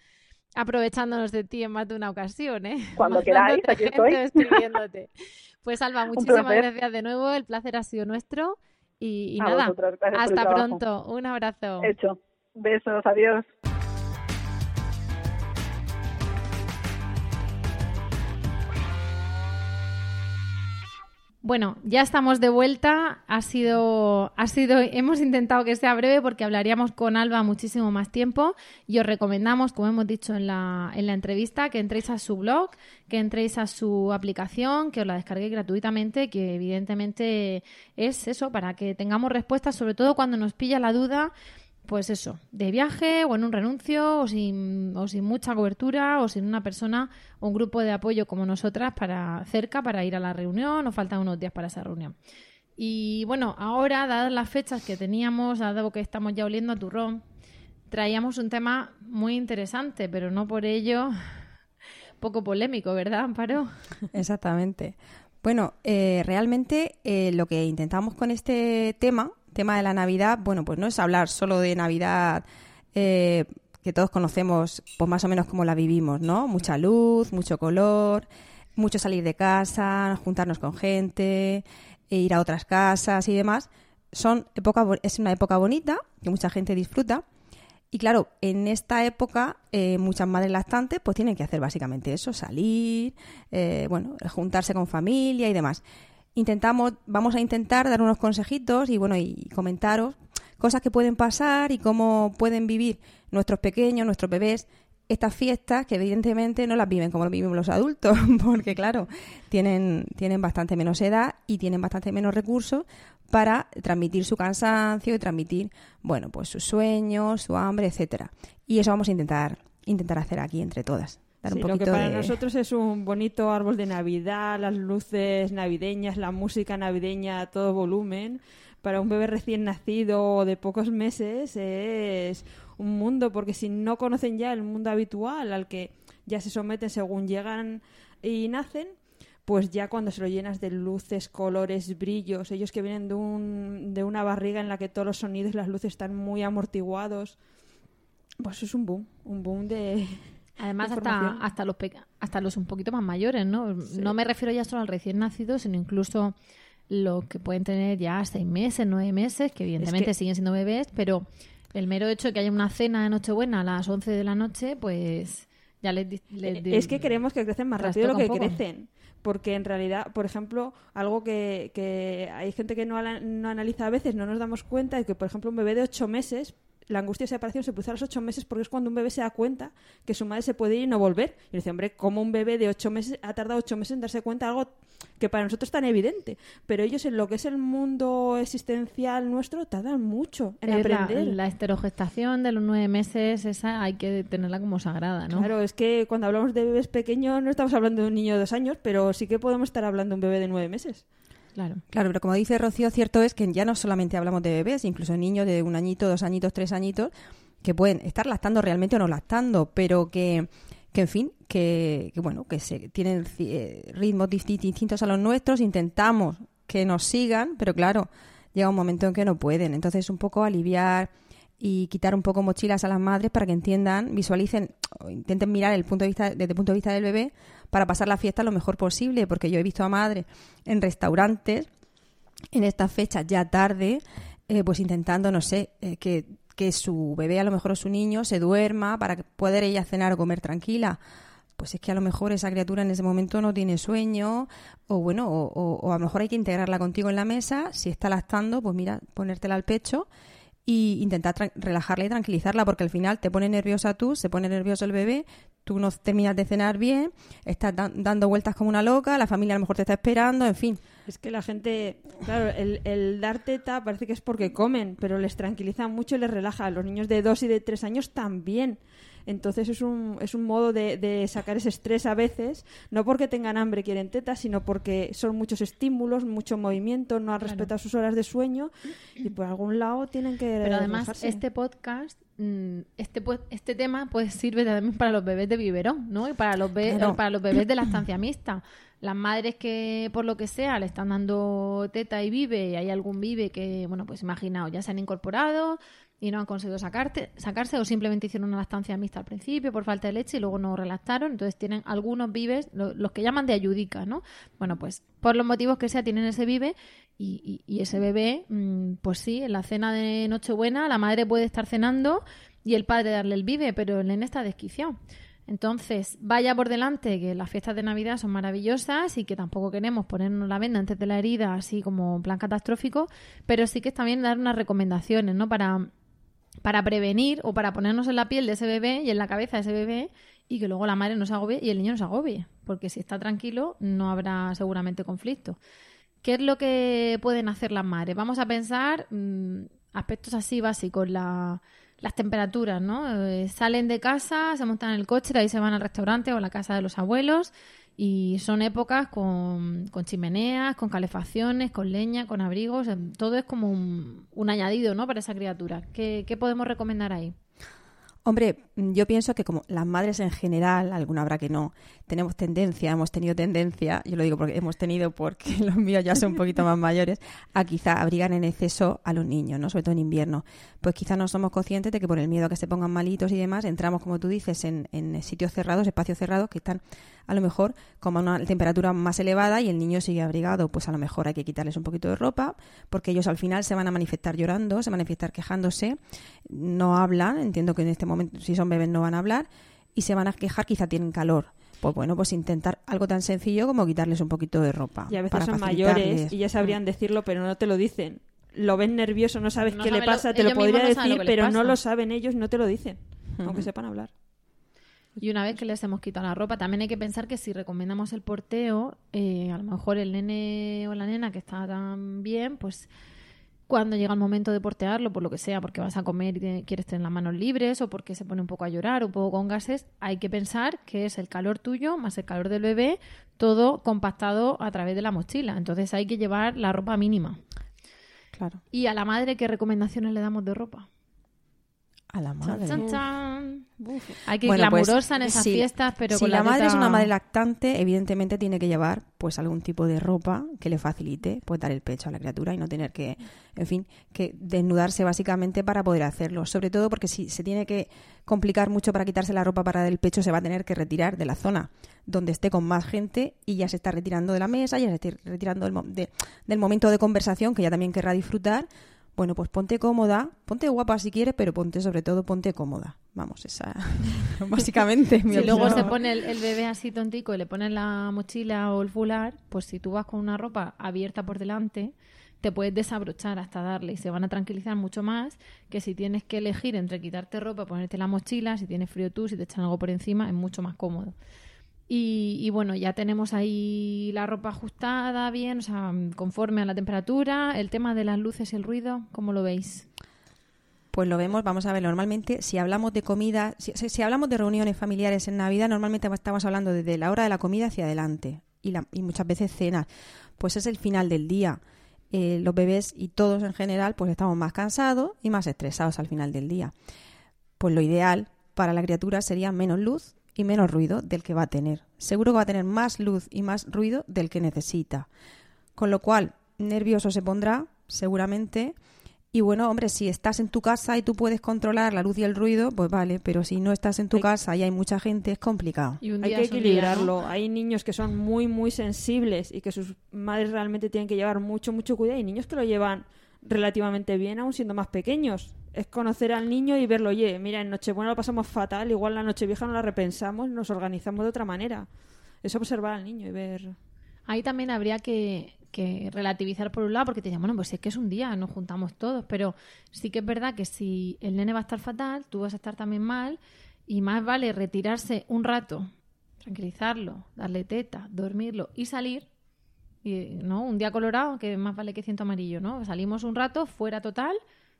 aprovechándonos de ti en más de una ocasión, ¿eh? Cuando queráis, aquí estoy. Escribiéndote. Pues Alba, muchísimas gracias de nuevo, el placer ha sido nuestro y, nada, hasta pronto, un abrazo. Hecho, besos, adiós. Bueno, ya estamos de vuelta. Ha sido, ha sido, hemos intentado que sea breve porque hablaríamos con Alba muchísimo más tiempo y os recomendamos, como hemos dicho en la, en la entrevista, que entréis a su blog, que entréis a su aplicación, que os la descarguéis gratuitamente, que evidentemente es eso, para que tengamos respuestas, sobre todo cuando nos pilla la duda pues eso, de viaje o en un renuncio o sin, o sin mucha cobertura o sin una persona o un grupo de apoyo como nosotras para cerca para ir a la reunión o faltan unos días para esa reunión. Y bueno, ahora, dadas las fechas que teníamos, dado que estamos ya oliendo a turrón, traíamos un tema muy interesante, pero no por ello poco polémico, ¿verdad, Amparo? Exactamente. Bueno, eh, realmente eh, lo que intentamos con este tema tema de la Navidad, bueno, pues no es hablar solo de Navidad eh, que todos conocemos, pues más o menos como la vivimos, ¿no? Mucha luz, mucho color, mucho salir de casa, juntarnos con gente, e ir a otras casas y demás. Son época, es una época bonita que mucha gente disfruta. Y claro, en esta época eh, muchas madres lactantes pues tienen que hacer básicamente eso, salir, eh, bueno, juntarse con familia y demás intentamos, vamos a intentar dar unos consejitos y bueno, y comentaros cosas que pueden pasar y cómo pueden vivir nuestros pequeños, nuestros bebés, estas fiestas que evidentemente no las viven como lo vivimos los adultos, porque claro, tienen, tienen bastante menos edad y tienen bastante menos recursos para transmitir su cansancio y transmitir, bueno, pues sus sueños, su hambre, etcétera. Y eso vamos a intentar, intentar hacer aquí entre todas lo que para nosotros es un bonito árbol de Navidad, las luces navideñas, la música navideña a todo volumen. Para un bebé recién nacido de pocos meses es un mundo, porque si no conocen ya el mundo habitual al que ya se someten según llegan y nacen, pues ya cuando se lo llenas de luces, colores, brillos, ellos que vienen de, un, de una barriga en la que todos los sonidos y las luces están muy amortiguados, pues es un boom, un boom de, Además, hasta, hasta, los hasta los un poquito más mayores, ¿no? No me refiero ya solo al recién nacido, sino incluso los que pueden tener ya seis meses, nueve meses, que evidentemente siguen siendo bebés, pero el mero hecho de que haya una cena de Nochebuena a las 11 de la noche, pues ya les... Eh, es que queremos que crecen más rápido de lo que crecen. Porque en realidad, por ejemplo, algo que, que hay gente que no, no analiza a veces, no nos damos cuenta, es que, por ejemplo, un bebé de ocho meses la angustia de separación se produce a los ocho meses porque es cuando un bebé se da cuenta que su madre se puede ir y no volver. Y dice, hombre, ¿cómo un bebé de ocho meses ha tardado ocho meses en darse cuenta de algo que para nosotros es tan evidente? Pero ellos en lo que es el mundo existencial nuestro tardan mucho en aprender. La, la, esterogestación de los nueve meses, esa hay que tenerla como sagrada, ¿no? Claro, es que cuando hablamos de bebés pequeños no estamos hablando de un niño de dos años, pero sí que podemos estar hablando de un bebé de nueve meses. Claro. Claro, pero como dice Rocío, cierto es que ya no solamente hablamos de bebés, incluso niños de un añito, dos añitos, tres añitos, que pueden estar lactando realmente o no lactando, pero que, que en fin, que, que bueno, que se, tienen eh, ritmos distintos a los nuestros, intentamos que nos sigan, pero claro, llega un momento en que no pueden. Entonces, un poco aliviar y quitar un poco mochilas a las madres para que entiendan, visualicen o intenten mirar el punto de vista, desde el punto de vista del bebé para pasar la fiesta lo mejor posible, porque yo he visto a madres en restaurantes en estas fechas ya tarde, eh, pues intentando, no sé, eh, que, que su bebé a lo mejor su niño se duerma para poder ella cenar o comer tranquila. Pues es que a lo mejor esa criatura en ese momento no tiene sueño o bueno, o, o, a lo mejor hay que integrarla contigo en la mesa, si está lactando, pues mira, ponértela al pecho y intentar relajarla y tranquilizarla porque al final te pone nerviosa tú, se pone nervioso el bebé, tú no terminas de cenar bien, estás dando vueltas como una loca, la familia a lo mejor te está esperando, en fin. Es que la gente, claro, el, el dar teta parece que es porque comen, pero les tranquiliza mucho y les relaja. Los niños de dos y de tres años también. Entonces es un, es un modo de, de, sacar ese estrés a veces, no porque tengan hambre quieren tetas, sino porque son muchos estímulos, mucho movimiento, no han respetado sus horas de sueño y por algún lado tienen que Pero además este podcast mm, este este tema pues sirve también para los bebés de biberón, ¿no? Y para los para los bebés de la estancia mixta. Las madres que por lo que sea le están dando teta y vive y hay algún vive que, bueno, pues imaginaos, ya se han incorporado, y no han conseguido sacarte, sacarse o simplemente hicieron una lactancia mixta al principio por falta de leche y luego no relactaron. Entonces tienen algunos vives, los que llaman de ayudica, ¿no? Bueno, pues por los motivos que sea tienen ese vive y, y, ese bebé, mm, pues sí, en la cena de Nochebuena la madre puede estar cenando y el padre darle el vive, pero el nene está. Entonces, vaya por delante que las fiestas de Navidad son maravillosas y que tampoco queremos ponernos la venda antes de la herida, así como plan catastrófico, pero sí que es también dar unas recomendaciones, ¿no? Para para prevenir o para ponernos en la piel de ese bebé y en la cabeza de ese bebé y que luego la madre no se agobie y el niño no se agobie, porque si está tranquilo no habrá seguramente conflicto. ¿Qué es lo que pueden hacer las madres? Vamos a pensar mm, aspectos así básicos, la, las temperaturas, ¿no? Eh, salen de casa, se montan en el coche, de ahí se van al restaurante o a la casa de los abuelos y son épocas con, con, chimeneas, con calefacciones, con leña, con abrigos. Todo es como un, añadido ¿no? para esa criatura. ¿Qué, ¿Qué, podemos recomendar ahí? Hombre, yo pienso que como las madres en general, alguna habrá que no, tenemos tendencia, hemos tenido tendencia, yo lo digo porque hemos tenido porque los míos ya son un poquito más mayores, a quizá abrigar en exceso a los niños, ¿no? Sobre todo en invierno. Pues quizá no somos conscientes de que por el miedo a que se pongan malitos y demás, entramos, como tú dices, en, en sitios cerrados, espacios cerrados que están a lo mejor como a una temperatura más elevada y el niño sigue abrigado, pues a lo mejor hay que quitarles un poquito de ropa, porque ellos al final se van a manifestar llorando, se van a manifestar quejándose, no hablan, entiendo que en este momento si son bebés no van a hablar, y se van a quejar, quizá tienen calor. Pues bueno, pues intentar algo tan sencillo como quitarles un poquito de ropa. Y a veces son mayores y ya sabrían decirlo, pero no te lo dicen. Lo ven nervioso, no sabes qué le pasa, te lo podría decir, pero no lo saben ellos, no te lo dicen, aunque sepan hablar. Y una vez que les hemos quitado la ropa, también hay que pensar que si recomendamos el porteo, eh, a lo mejor el nene o la nena que está tan bien, pues cuando llega el momento de portearlo, por lo que sea, porque vas a comer y quieres tener las manos libres o porque se pone un poco a llorar o un poco con gases, hay que pensar que es el calor tuyo más el calor del bebé, todo compactado a través de la mochila. Entonces hay que llevar la ropa mínima. Claro. ¿Y a la madre qué recomendaciones le damos de ropa? A la madre. Hay que ir pues, glamurosa en esas fiestas, pero si la, madre es una madre lactante, evidentemente tiene que llevar pues algún tipo de ropa que le facilite pues dar el pecho a la criatura y no tener que, en fin, que desnudarse básicamente para poder hacerlo. Sobre todo porque si se tiene que complicar mucho para quitarse la ropa para dar el pecho, se va a tener que retirar de la zona donde esté con más gente y ya se está retirando de la mesa, ya se está retirando del, del momento de conversación que ya también querrá disfrutar bueno, pues ponte cómoda, ponte guapa si quieres, pero ponte sobre todo, ponte cómoda. Vamos, esa básicamente mi Si luego se pone el, bebé así tontico y le pones la mochila o el fular, pues si tú vas con una ropa abierta por delante, te puedes desabrochar hasta darle y se van a tranquilizar mucho más que si tienes que elegir entre quitarte ropa, ponerte la mochila, si tienes frío tú, si te echan algo por encima, es mucho más cómodo. Y, bueno, ya tenemos ahí la ropa ajustada bien, o sea, conforme a la temperatura. El tema de las luces y el ruido, ¿cómo lo veis? Pues lo vemos, vamos a ver, normalmente si hablamos de comida, si, hablamos de reuniones familiares en Navidad, normalmente estamos hablando desde la hora de la comida hacia adelante y, y muchas veces cenas. Pues es el final del día. Eh, los bebés y todos en general pues estamos más cansados y más estresados al final del día. pues lo ideal para la criatura sería menos luz y menos ruido del que va a tener. Seguro que va a tener más luz y más ruido del que necesita. Con lo cual, nervioso se pondrá, seguramente. Y bueno, hombre, si estás en tu casa y tú puedes controlar la luz y el ruido, pues vale, pero si no estás en tu Hay- casa y hay mucha gente, es complicado. Y un Hay que equilibrarlo. Hay niños que son muy, muy sensibles y que sus madres realmente tienen que llevar mucho, mucho cuidado. Y niños que lo llevan relativamente bien, aún siendo más pequeños. Es conocer al niño y verlo, oye, mira, en Nochebuena lo pasamos fatal, igual la Nochevieja no la repensamos, nos organizamos de otra manera. Es observar al niño y ver. Ahí también habría que, que relativizar por un lado, porque te dicen, bueno, pues es que es un día, nos juntamos todos, pero sí que es verdad que si el nene va a estar fatal, tú vas a estar también mal, y más vale retirarse un rato, tranquilizarlo, darle teta, dormirlo y salir, ¿no? Un día colorado, que más vale que ciento amarillo, ¿no? Salimos un rato, fuera total,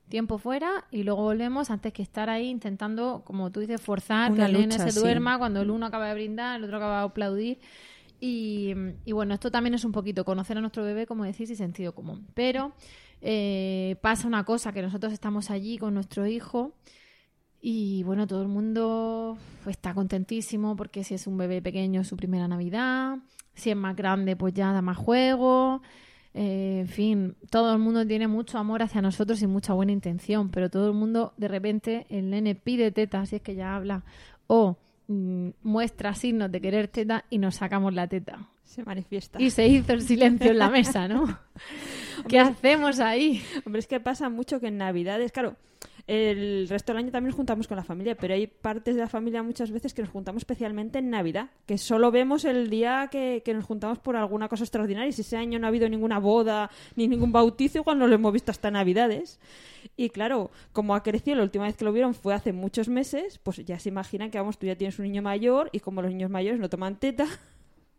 tiempo fuera, y luego volvemos antes que estar ahí intentando, como tú dices, forzar Una que el nene se sí. duerma cuando el uno acaba de brindar, el otro acaba de aplaudir. Y, y bueno, esto también es un poquito conocer a nuestro bebé, como decís, y sentido común. Pero eh, pasa una cosa, que nosotros estamos allí con nuestro hijo y bueno, todo el mundo está contentísimo porque si es un bebé pequeño es su primera Navidad, si es más grande pues ya da más juego. Eh, en fin, todo el mundo tiene mucho amor hacia nosotros y mucha buena intención, pero todo el mundo de repente el nene pide teta, si es que ya habla, o mm, muestra signos de querer teta y nos sacamos la teta. Se manifiesta. Y se hizo el silencio en la mesa, ¿no? ¿Qué hacemos ahí? Hombre, es que pasa mucho que en Navidades, claro, el resto del año también nos juntamos con la familia, pero hay partes de la familia muchas veces que nos juntamos especialmente en Navidad, que solo vemos el día que, que nos juntamos por alguna cosa extraordinaria. Y si ese año no ha habido ninguna boda ni ningún bautizo, igual no lo hemos visto hasta Navidades. Y claro, como ha crecido, la última vez que lo vieron fue hace muchos meses, pues ya se imaginan que, vamos, tú ya tienes un niño mayor y como los niños mayores no toman teta,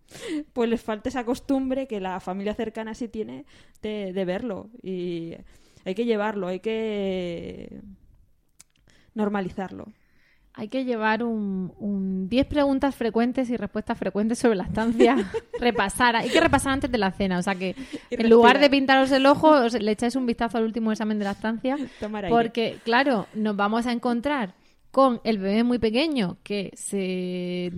pues les falta esa costumbre que la familia cercana sí tiene de, de verlo. Y hay que llevarlo, hay que normalizarlo. Hay que llevar un, un 10 preguntas frecuentes y respuestas frecuentes sobre la estancia. repasar. Hay que repasar antes de la cena. O sea que en lugar de pintaros el ojo, os- le echáis un vistazo al último examen de la estancia. Tomar aire. Porque, claro, nos vamos a encontrar con el bebé muy pequeño que se,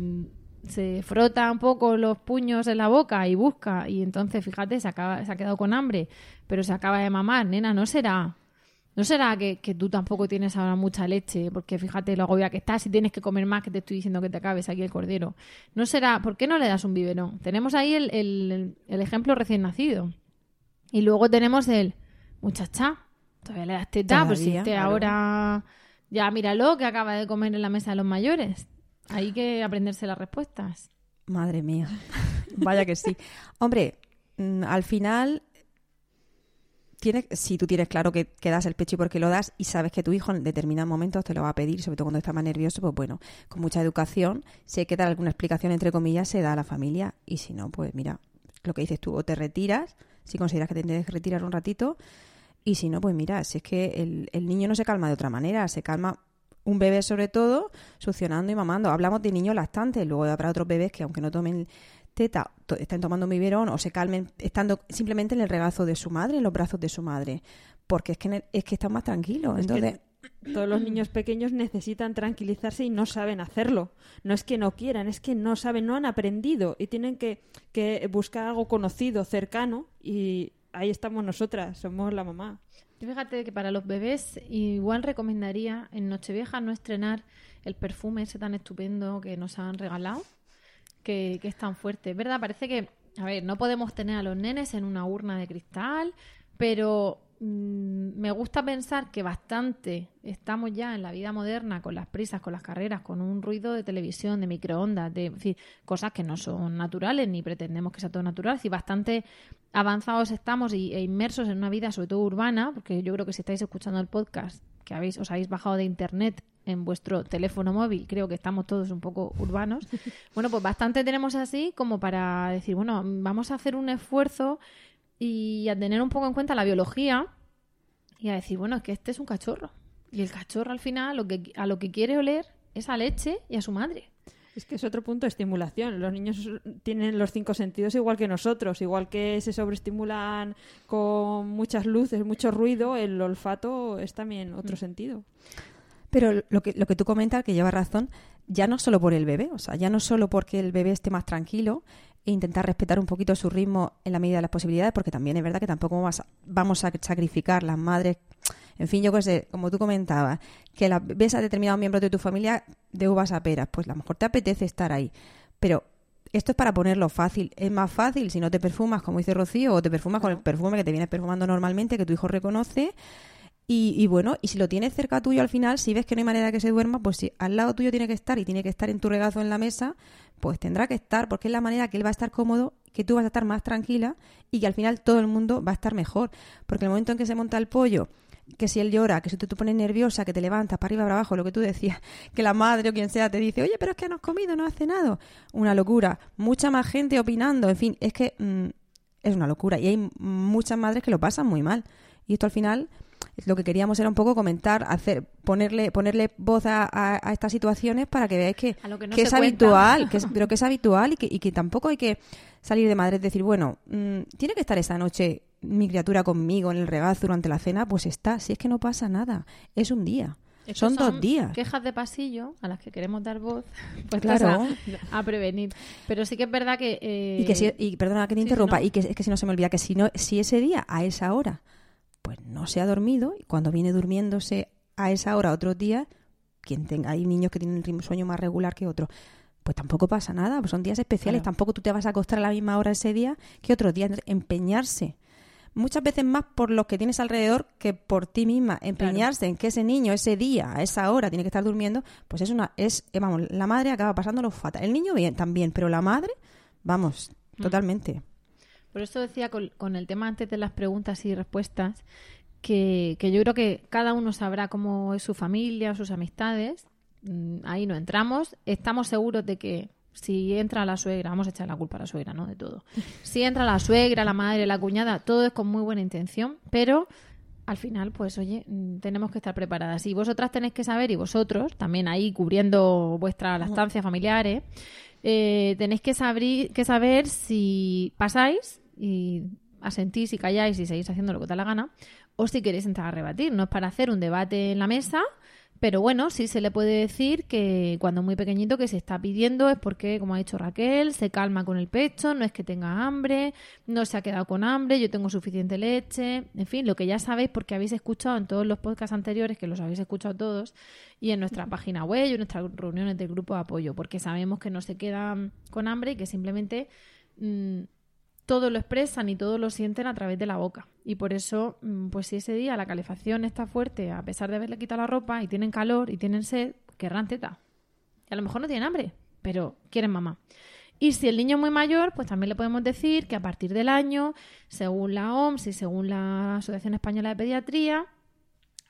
se frota un poco los puños en la boca y busca. Y entonces, fíjate, se, acaba, se ha quedado con hambre, pero se acaba de mamar. Nena, no será. No será que, que tú tampoco tienes ahora mucha leche, porque fíjate lo agobia que estás y tienes que comer más que te estoy diciendo que te acabes aquí el cordero. No será, ¿por qué no le das un biberón? Tenemos ahí el, el- el ejemplo recién nacido. Y luego tenemos el, muchacha, todavía le das teta, pues si este claro. ahora ya míralo que acaba de comer en la mesa de los mayores. Hay que aprenderse las respuestas. Madre mía. Vaya que sí. Hombre, mm, al final, tiene, si tú tienes claro que, que das el pecho y por qué lo das y sabes que tu hijo en determinados momentos te lo va a pedir, sobre todo cuando está más nervioso, pues bueno, con mucha educación, si hay que dar alguna explicación entre comillas, se da a la familia y si no, pues mira, lo que dices tú, o te retiras, si consideras que te tienes que retirar un ratito, y si no, pues mira, si es que el, el niño no se calma de otra manera, se calma un bebé sobre todo succionando y mamando. Hablamos de niños lactantes, luego habrá otros bebés que aunque no tomen teta, to- estén tomando un biberón o se calmen estando simplemente en el regazo de su madre, en los brazos de su madre, porque es que, en el- es que están más tranquilos. Es Entonces, Todos los niños pequeños necesitan tranquilizarse y no saben hacerlo. No es que no quieran, es que no saben, no han aprendido y tienen que, que buscar algo conocido, cercano y ahí estamos nosotras, somos la mamá. Yo Fíjate que para los bebés igual recomendaría en Nochevieja no estrenar el perfume ese tan estupendo que nos han regalado, que, que es tan fuerte. Verdad, parece que, a ver, no podemos tener a los nenes en una urna de cristal, pero mm, me gusta pensar que bastante estamos ya en la vida moderna con las prisas, con las carreras, con un ruido de televisión, de microondas, de cosas que no son naturales ni pretendemos que sea todo natural. Si bastante avanzados estamos y, e inmersos en una vida sobre todo urbana, porque yo creo que si estáis escuchando el podcast que habéis, os habéis bajado de internet en vuestro teléfono móvil, creo que estamos todos un poco urbanos. Bueno, pues bastante tenemos así como para decir, bueno, vamos a hacer un esfuerzo y a tener un poco en cuenta la biología y a decir, bueno, es que este es un cachorro. Y el cachorro al final lo que, a lo que quiere oler es a leche y a su madre. Es que es otro punto de estimulación. Los niños tienen los cinco sentidos igual que nosotros, igual que se sobreestimulan con muchas luces, mucho ruido, el olfato es también otro sentido. Pero lo que, lo que tú comentas, que lleva razón, ya no solo por el bebé, o sea, ya no solo porque el bebé esté más tranquilo e intentar respetar un poquito su ritmo en la medida de las posibilidades, porque también es verdad que tampoco vamos a, vamos a sacrificar las madres, en fin, yo qué sé, como tú comentabas, que la, ves a determinados miembros de tu familia de uvas a peras, pues a lo mejor te apetece estar ahí, pero esto es para ponerlo fácil. Es más fácil si no te perfumas, como dice Rocío, o te perfumas con el perfume que te vienes perfumando normalmente, que tu hijo reconoce, y, bueno, y si lo tienes cerca tuyo al final, si ves que no hay manera de que se duerma, pues si al lado tuyo tiene que estar y tiene que estar en tu regazo en la mesa, pues tendrá que estar, porque es la manera que él va a estar cómodo, que tú vas a estar más tranquila y que al final todo el mundo va a estar mejor. Porque el momento en que se monta el pollo, que si él llora, que si tú te pones nerviosa, que te levantas para arriba, para abajo, lo que tú decías, que la madre o quien sea te dice, oye, pero es que no has comido, no has cenado. Una locura. Mucha más gente opinando, en fin, es que mm, es una locura. Y hay muchas madres que lo pasan muy mal. Y esto al final lo que queríamos era un poco comentar, hacer, ponerle, ponerle voz a, estas situaciones para que veáis que, es habitual, que pero que es habitual y que, y que tampoco hay que salir de madre y decir, bueno, mm, tiene que estar esta noche mi criatura conmigo en el regazo durante la cena, pues está, si es que no pasa nada, es un día. son, dos días. Quejas de pasillo a las que queremos dar voz, pues claro. a, prevenir. Pero sí que es verdad que. Y que si, y perdona que te interrumpa, y que es que si no se me olvida que si no, si ese día, a esa hora, pues no se ha dormido y cuando viene durmiéndose a esa hora otros días, quien tenga, hay niños que tienen un sueño más regular que otros, pues tampoco pasa nada, pues son días especiales, tampoco tú te vas a acostar a la misma hora ese día que otro día, empeñarse. Muchas veces más por los que tienes alrededor que por ti misma. Empeñarse en que ese niño ese día, a esa hora, tiene que estar durmiendo, pues es una, es, eh, vamos, la madre acaba pasándolo fatal. El niño bien, también, pero la madre, vamos, mm. totalmente. Por eso decía con, el tema antes de las preguntas y respuestas, que, yo creo que cada uno sabrá cómo es su familia, sus amistades. Mm, ahí no entramos. Estamos seguros de que si entra la suegra, vamos a echar la culpa a la suegra, ¿no? De todo. Si entra la suegra, la madre, la cuñada, todo es con muy buena intención, pero al final, pues oye, mm, tenemos que estar preparadas. Y vosotras tenéis que saber, y vosotros, también ahí cubriendo vuestra lactancia familiares, eh, tenéis que, que saber si pasáis y asentís y calláis y seguís haciendo lo que os da la gana, o si queréis entrar a rebatir. No es para hacer un debate en la mesa, pero bueno, sí se le puede decir que cuando es muy pequeñito que se está pidiendo es porque, como ha dicho Raquel, se calma con el pecho, no es que tenga hambre, no se ha quedado con hambre, yo tengo suficiente leche, en fin, lo que ya sabéis porque habéis escuchado en todos los podcasts anteriores, que los habéis escuchado todos, y en nuestra página web y en nuestras reuniones del grupo de apoyo, porque sabemos que no se quedan con hambre y que simplemente... Mm, todo lo expresan y todo lo sienten a través de la boca. Y por eso, mm, pues si ese día la calefacción está fuerte, a pesar de haberle quitado la ropa y tienen calor y tienen sed, querrán teta. Y a lo mejor no tienen hambre, pero quieren mamá. Y si el niño es muy mayor, pues también le podemos decir que a partir del año, según la OMS y según la Asociación Española de Pediatría,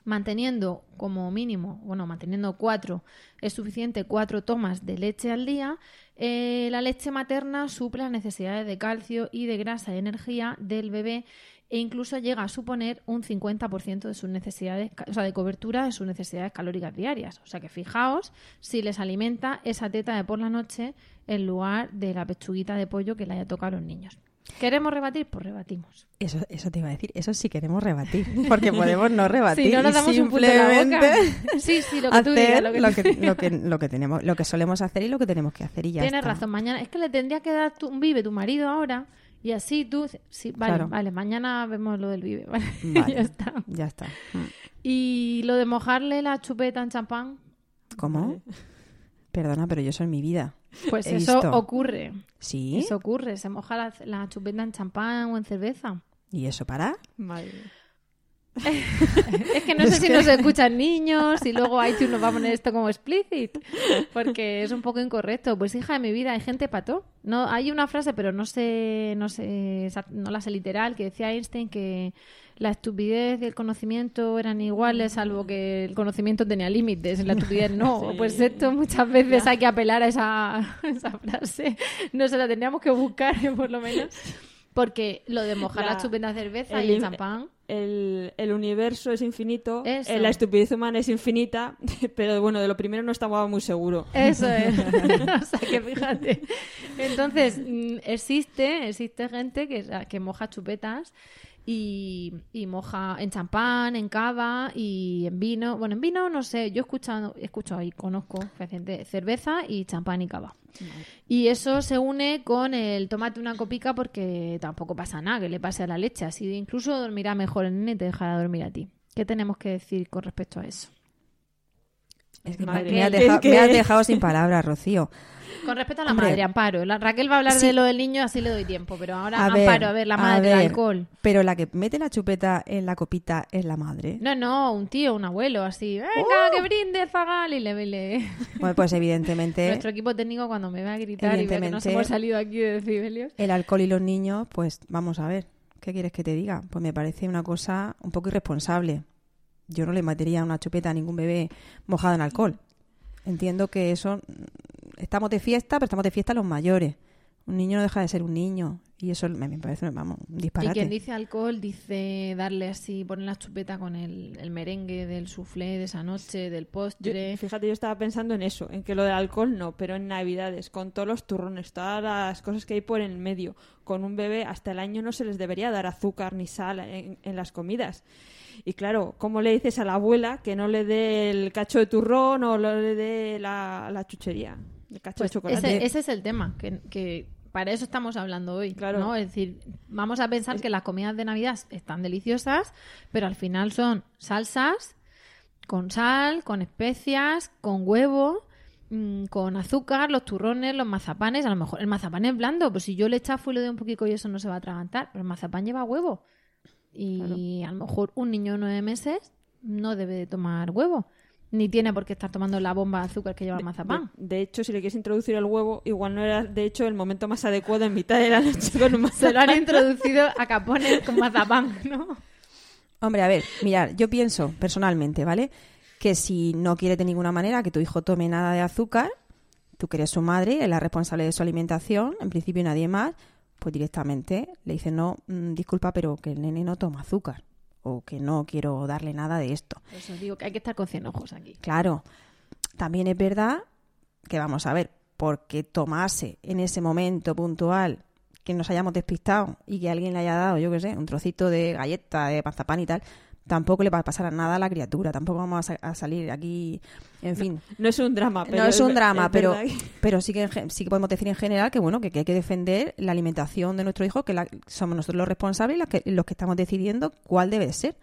manteniendo como mínimo, bueno, manteniendo cuatro, es suficiente cuatro tomas de leche al día, eh, la leche materna suple las necesidades de calcio y de grasa y energía del bebé e incluso llega a suponer un 50% de sus necesidades, o sea, de cobertura de sus necesidades calóricas diarias. O sea que fijaos si les alimenta esa teta de por la noche en lugar de la pechuguita de pollo que le haya tocado a los niños. ¿Queremos rebatir? Pues rebatimos. Eso, eso te iba a decir, eso sí queremos rebatir, porque podemos no rebatir. Si no nos damos simplemente un Sí, sí, lo que tú digas. Lo que, lo, que, lo, que, tenemos, lo que solemos hacer y lo que tenemos que hacer y ya Tienes razón, mañana, es que le tendría que dar un vive tu marido ahora y así tú, sí, vale, vale, mañana vemos lo del vive, vale, ya está. Ya está. Mm. Y lo de mojarle la chupeta en champán. ¿Cómo? Perdona, pero yo soy en mi vida. Pues eso ocurre. ¿Sí? Eso ocurre. Se moja la, la, chupeta en champán o en cerveza. ¿Y eso para? es que no sé si nos escuchan niños y luego iTunes nos va a poner esto como explicit porque es un poco incorrecto. Pues hija de mi vida, hay gente pato. No, hay una frase, pero no sé, no sé, no la sé literal, que decía Einstein que la estupidez y el conocimiento eran iguales, salvo que el conocimiento tenía límites, la estupidez no. Pues esto muchas veces hay que apelar a esa, esa frase. No se la tendríamos que buscar, por lo menos. Porque lo de mojar la, chupeta cerveza y el champán. El, el, universo es infinito, eh, la estupidez humana es infinita, pero bueno, de lo primero no estaba muy seguro. Eso es. o sea que fíjate. Entonces, mm, existe, existe gente que, que moja chupetas y, y moja en champán, en cava y en vino. Bueno, en vino no sé, yo he escuchado, he escuchado y conozco gente, cerveza y champán y cava. Y eso se une con el tomate una copica porque tampoco pasa nada que le pase a la leche. Así incluso dormirá mejor el nene y te dejará dormir a ti. ¿Qué tenemos que decir con respecto a eso? Es que Madre me, has es dejado, que- me has dejado sin palabras, Rocío. Con respecto a la Hombre, madre, Amparo. La- Raquel va a hablar sí. de lo del niño, así le doy tiempo. Pero ahora, A ver, Amparo, a ver, la a madre, el ver. alcohol. Pero la que mete la chupeta en la copita es la madre. No, no, un tío, un abuelo, así. Venga, ¡Oh! que brinde, Zagal. Y le, le- Bueno, pues evidentemente Nuestro equipo técnico, cuando me vea gritar y vea que nos hemos salido aquí de decibelios. el alcohol y los niños, pues vamos a ver. ¿Qué quieres que te diga? Pues me parece una cosa un poco irresponsable. Yo no le metería una chupeta a ningún bebé mojado en alcohol. Entiendo que eso... Estamos de fiesta, pero estamos de fiesta los mayores. Un niño no deja de ser un niño. Y eso me, me parece, vamos, un Y disparate. quien dice alcohol dice darle así, poner la chupeta con el, el merengue del soufflé de esa noche, del Yo- postre. fíjate, yo estaba pensando en eso, en que lo del alcohol no, pero en Navidades, con todos los turrones, todas las cosas que hay por en medio, con un bebé hasta el año no se les debería dar azúcar ni sal en, en las comidas. Y claro, ¿cómo le dices a la abuela que no le dé el cacho de turrón o le dé la, la chuchería? El cacho Pues de chocolate. ese, ese es el tema, que, que para eso estamos hablando hoy. Claro. ¿no? Es decir, vamos a pensar que las comidas de Navidad están deliciosas, pero al final son salsas con sal, con especias, con huevo, mm, con azúcar, los turrones, los mazapanes. A lo mejor el mazapán es blando, pues si yo le chafo y le doy un poquito y eso no se va a atragantar, pero el mazapán lleva huevo. Y a lo mejor un niño de nueve meses no debe de tomar huevo. Ni tiene por qué estar tomando la bomba de azúcar que lleva el mazapán. De, de hecho, si le quieres introducir el huevo, igual no era, de hecho, el momento más adecuado en mitad de la noche con un Se lo han mazapán. introducido a capones con mazapán, ¿no? Hombre, a ver, mirar, yo pienso personalmente, ¿vale? Que si no quiere de ninguna manera que tu hijo tome nada de azúcar, tú que eres su madre, eres la responsable de su alimentación, en principio nadie más, pues directamente le dices, no, mm, disculpa, pero que el nene no toma azúcar, o que no quiero darle nada de esto. Eso digo que hay que estar con 100 ojos aquí. Claro, también es verdad que vamos a ver, porque tomase en ese momento puntual que nos hayamos despistado y que alguien le haya dado, yo qué sé, un trocito de galleta, de mazapán y tal, tampoco le va a pasar a nada a la criatura, tampoco vamos a, sa- a salir aquí, en fin. No es un drama, pero no es un drama, es pero, pero sí que sí que podemos decir en general que bueno que, que hay que defender la alimentación de nuestro hijo, que la- somos nosotros los responsables y los que, los que estamos decidiendo cuál debe de ser.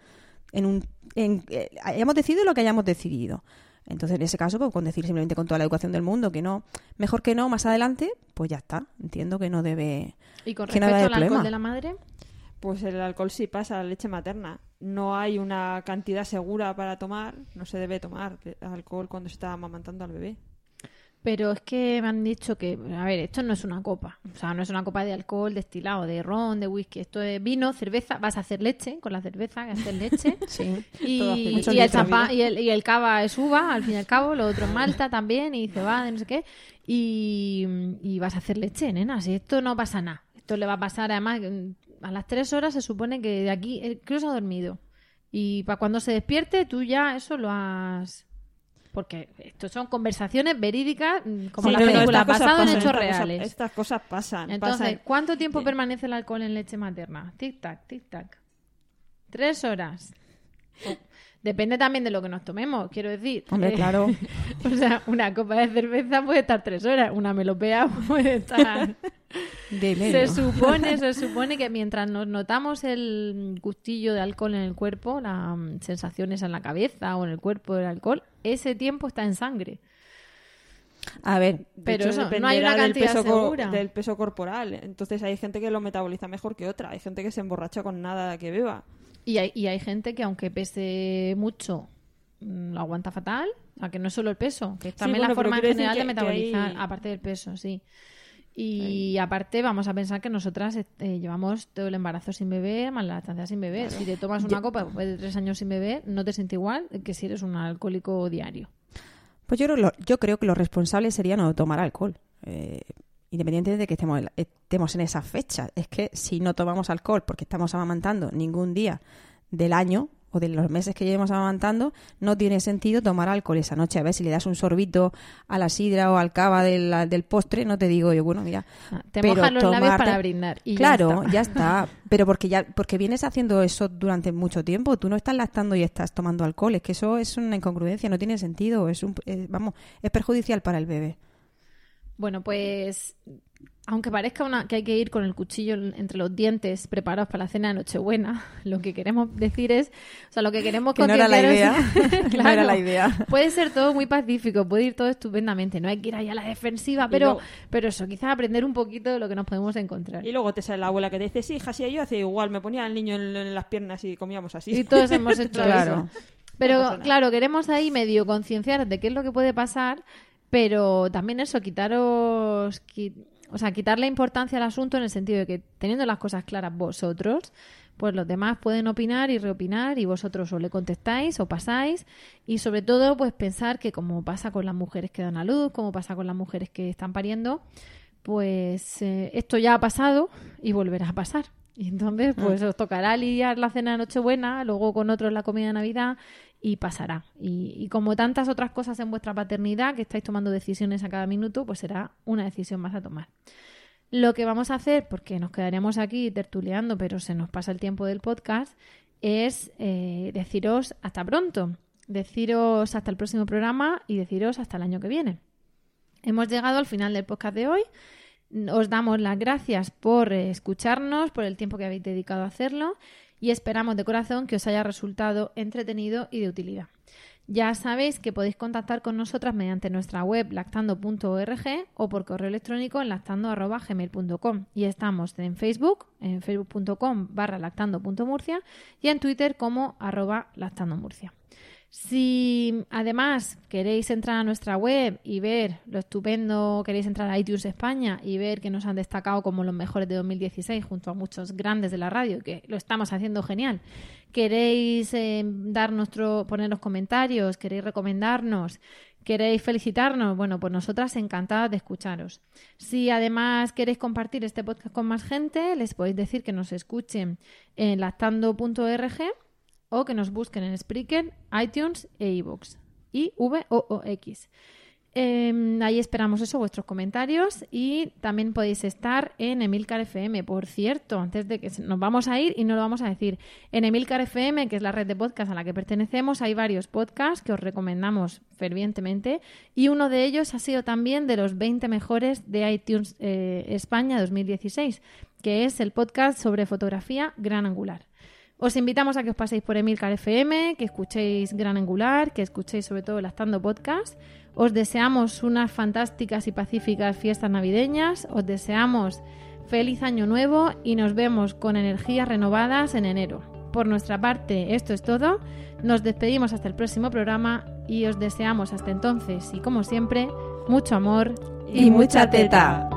En un, en, eh, hayamos decidido lo que hayamos decidido. Entonces, en ese caso, pues con decir simplemente con toda la educación del mundo que no, mejor que no, más adelante, pues ya está. Entiendo que no debe. Y con no respecto al alcohol de la madre, Pues el alcohol sí pasa a la leche materna. No hay una cantidad segura para tomar. No se debe tomar alcohol cuando se está amamantando al bebé. pero es que me han dicho que, a ver, esto no es una copa. O sea, no es una copa de alcohol destilado, de ron, de whisky. Esto es vino, cerveza. Vas a hacer leche con la cerveza, que haces leche. Sí. Y, el champán, y, el, y el cava es uva, al fin y al cabo, lo otro es malta también, y cebada, y no sé qué. Y, y vas a hacer leche, nena. Si esto no pasa nada. Esto le va a pasar, además, a las tres horas se supone que de aquí, eh, creo que se ha dormido. Y para cuando se despierte, tú ya eso lo has. Porque esto son conversaciones verídicas, mm, como Sí, la película, basado en hechos estas cosas- reales. estas cosas pasan. Entonces, pasan. ¿cuánto tiempo permanece el alcohol en leche materna? Tic-tac, tic-tac. Tres horas. Depende también de lo que nos tomemos, quiero decir. Hombre, Eh, claro. o sea, una copa de cerveza puede estar tres horas, una melopea puede estar... De se supone, se supone que mientras nos notamos el gustillo de alcohol en el cuerpo, las mm, sensaciones en la cabeza o en el cuerpo del alcohol, ese tiempo está en sangre. A ver, pero eso, no hay una del cantidad peso co- segura. del peso corporal. Entonces hay gente que lo metaboliza mejor que otra. Hay gente que se emborracha con nada que beba. Y hay, y hay gente que aunque pese mucho, mm, lo aguanta fatal. O sea, que no es solo el peso, que es también bueno, la forma en general de que- metabolizar, hay- aparte del peso, sí. Y aparte vamos a pensar que nosotras eh, llevamos todo el embarazo sin beber, más la lactancia sin beber. Si te tomas una copa después de tres años sin beber, no te sientes igual que si eres un alcohólico diario. Pues yo creo, yo creo que lo responsable sería no tomar alcohol. Eh, independientemente de que estemos, en- estemos en esas fechas. Es que si no tomamos alcohol porque estamos amamantando ningún día del año, o de los meses que llevamos amamantando, no tiene sentido tomar alcohol esa noche. A ver si le das un sorbito a la sidra o al cava del, del postre, no te digo yo, bueno, mira. Ah, te mojas los labios para brindar. Y claro, ya está. Pero porque ya porque vienes haciendo eso durante mucho tiempo. Tú no estás lactando y estás tomando alcohol. Es que eso es una incongruencia, no tiene sentido. Es un, eh, vamos, es perjudicial para el bebé. Bueno, pues aunque parezca una, que hay que ir con el cuchillo entre los dientes preparados para la cena de Nochebuena, lo que queremos decir es, o sea, lo que queremos que no era la idea, no era la idea. Puede ser todo muy pacífico, puede ir todo estupendamente, no hay que ir ahí a la defensiva, pero, pero eso, quizás aprender un poquito de lo que nos podemos encontrar. Y luego te sale la abuela que te dice, sí, hija, sí, yo hacía igual, me ponía al niño en, las piernas y comíamos así. Y todos hemos hecho eso. Pero claro, queremos ahí medio concienciar de qué es lo que puede pasar, pero también eso, quitaros o sea, quitarle importancia al asunto en el sentido de que teniendo las cosas claras vosotros, pues los demás pueden opinar y reopinar y vosotros o le contestáis o pasáis y sobre todo pues pensar que como pasa con las mujeres que dan a luz, como pasa con las mujeres que están pariendo, pues eh, esto ya ha pasado y volverá a pasar. Y entonces, pues mm. os tocará lidiar la cena de Nochebuena, luego con otros la comida de Navidad y pasará. Y, como tantas otras cosas en vuestra paternidad, que estáis tomando decisiones a cada minuto, pues será una decisión más a tomar. Lo que vamos a hacer, porque nos quedaremos aquí tertuleando, pero se nos pasa el tiempo del podcast, es eh, deciros hasta pronto, deciros hasta el próximo programa y deciros hasta el año que viene. Hemos llegado al final del podcast de hoy. Os damos las gracias por escucharnos, por el tiempo que habéis dedicado a hacerlo y esperamos de corazón que os haya resultado entretenido y de utilidad. Ya sabéis que podéis contactar con nosotras mediante nuestra web lactando.org o por correo electrónico en lactando.gmail.com y estamos en Facebook, en facebook.com barra lactando.murcia y en Twitter como arroba lactandomurcia. Si además queréis entrar a nuestra web y ver lo estupendo, queréis entrar a iTunes España y ver que nos han destacado como los mejores de 2016 junto a muchos grandes de la radio, que lo estamos haciendo genial. Queréis eh, dar nuestro, ponernos comentarios, queréis recomendarnos, queréis felicitarnos, bueno, pues nosotras encantadas de escucharos. Si además queréis compartir este podcast con más gente, les podéis decir que nos escuchen en lactando.org o que nos busquen en Spreaker, iTunes e iVoox. I V O O X. Em, ahí esperamos eso, vuestros comentarios y también podéis estar en Emilcar FM. Por cierto, antes de que nos vamos a ir y no lo vamos a decir, en Emilcar FM, que es la red de podcast a la que pertenecemos, hay varios podcasts que os recomendamos fervientemente y uno de ellos ha sido también de los 20 mejores de iTunes eh, España 2016, que es el podcast sobre fotografía gran angular. Os invitamos a que os paséis por Emilcar FM, que escuchéis Gran Angular, que escuchéis sobre todo el Astando Podcast. Os deseamos unas fantásticas y pacíficas fiestas navideñas. Os deseamos feliz año nuevo y nos vemos con energías renovadas en enero. Por nuestra parte, esto es todo. Nos despedimos hasta el próximo programa y os deseamos hasta entonces y como siempre, mucho amor y, mucha teta.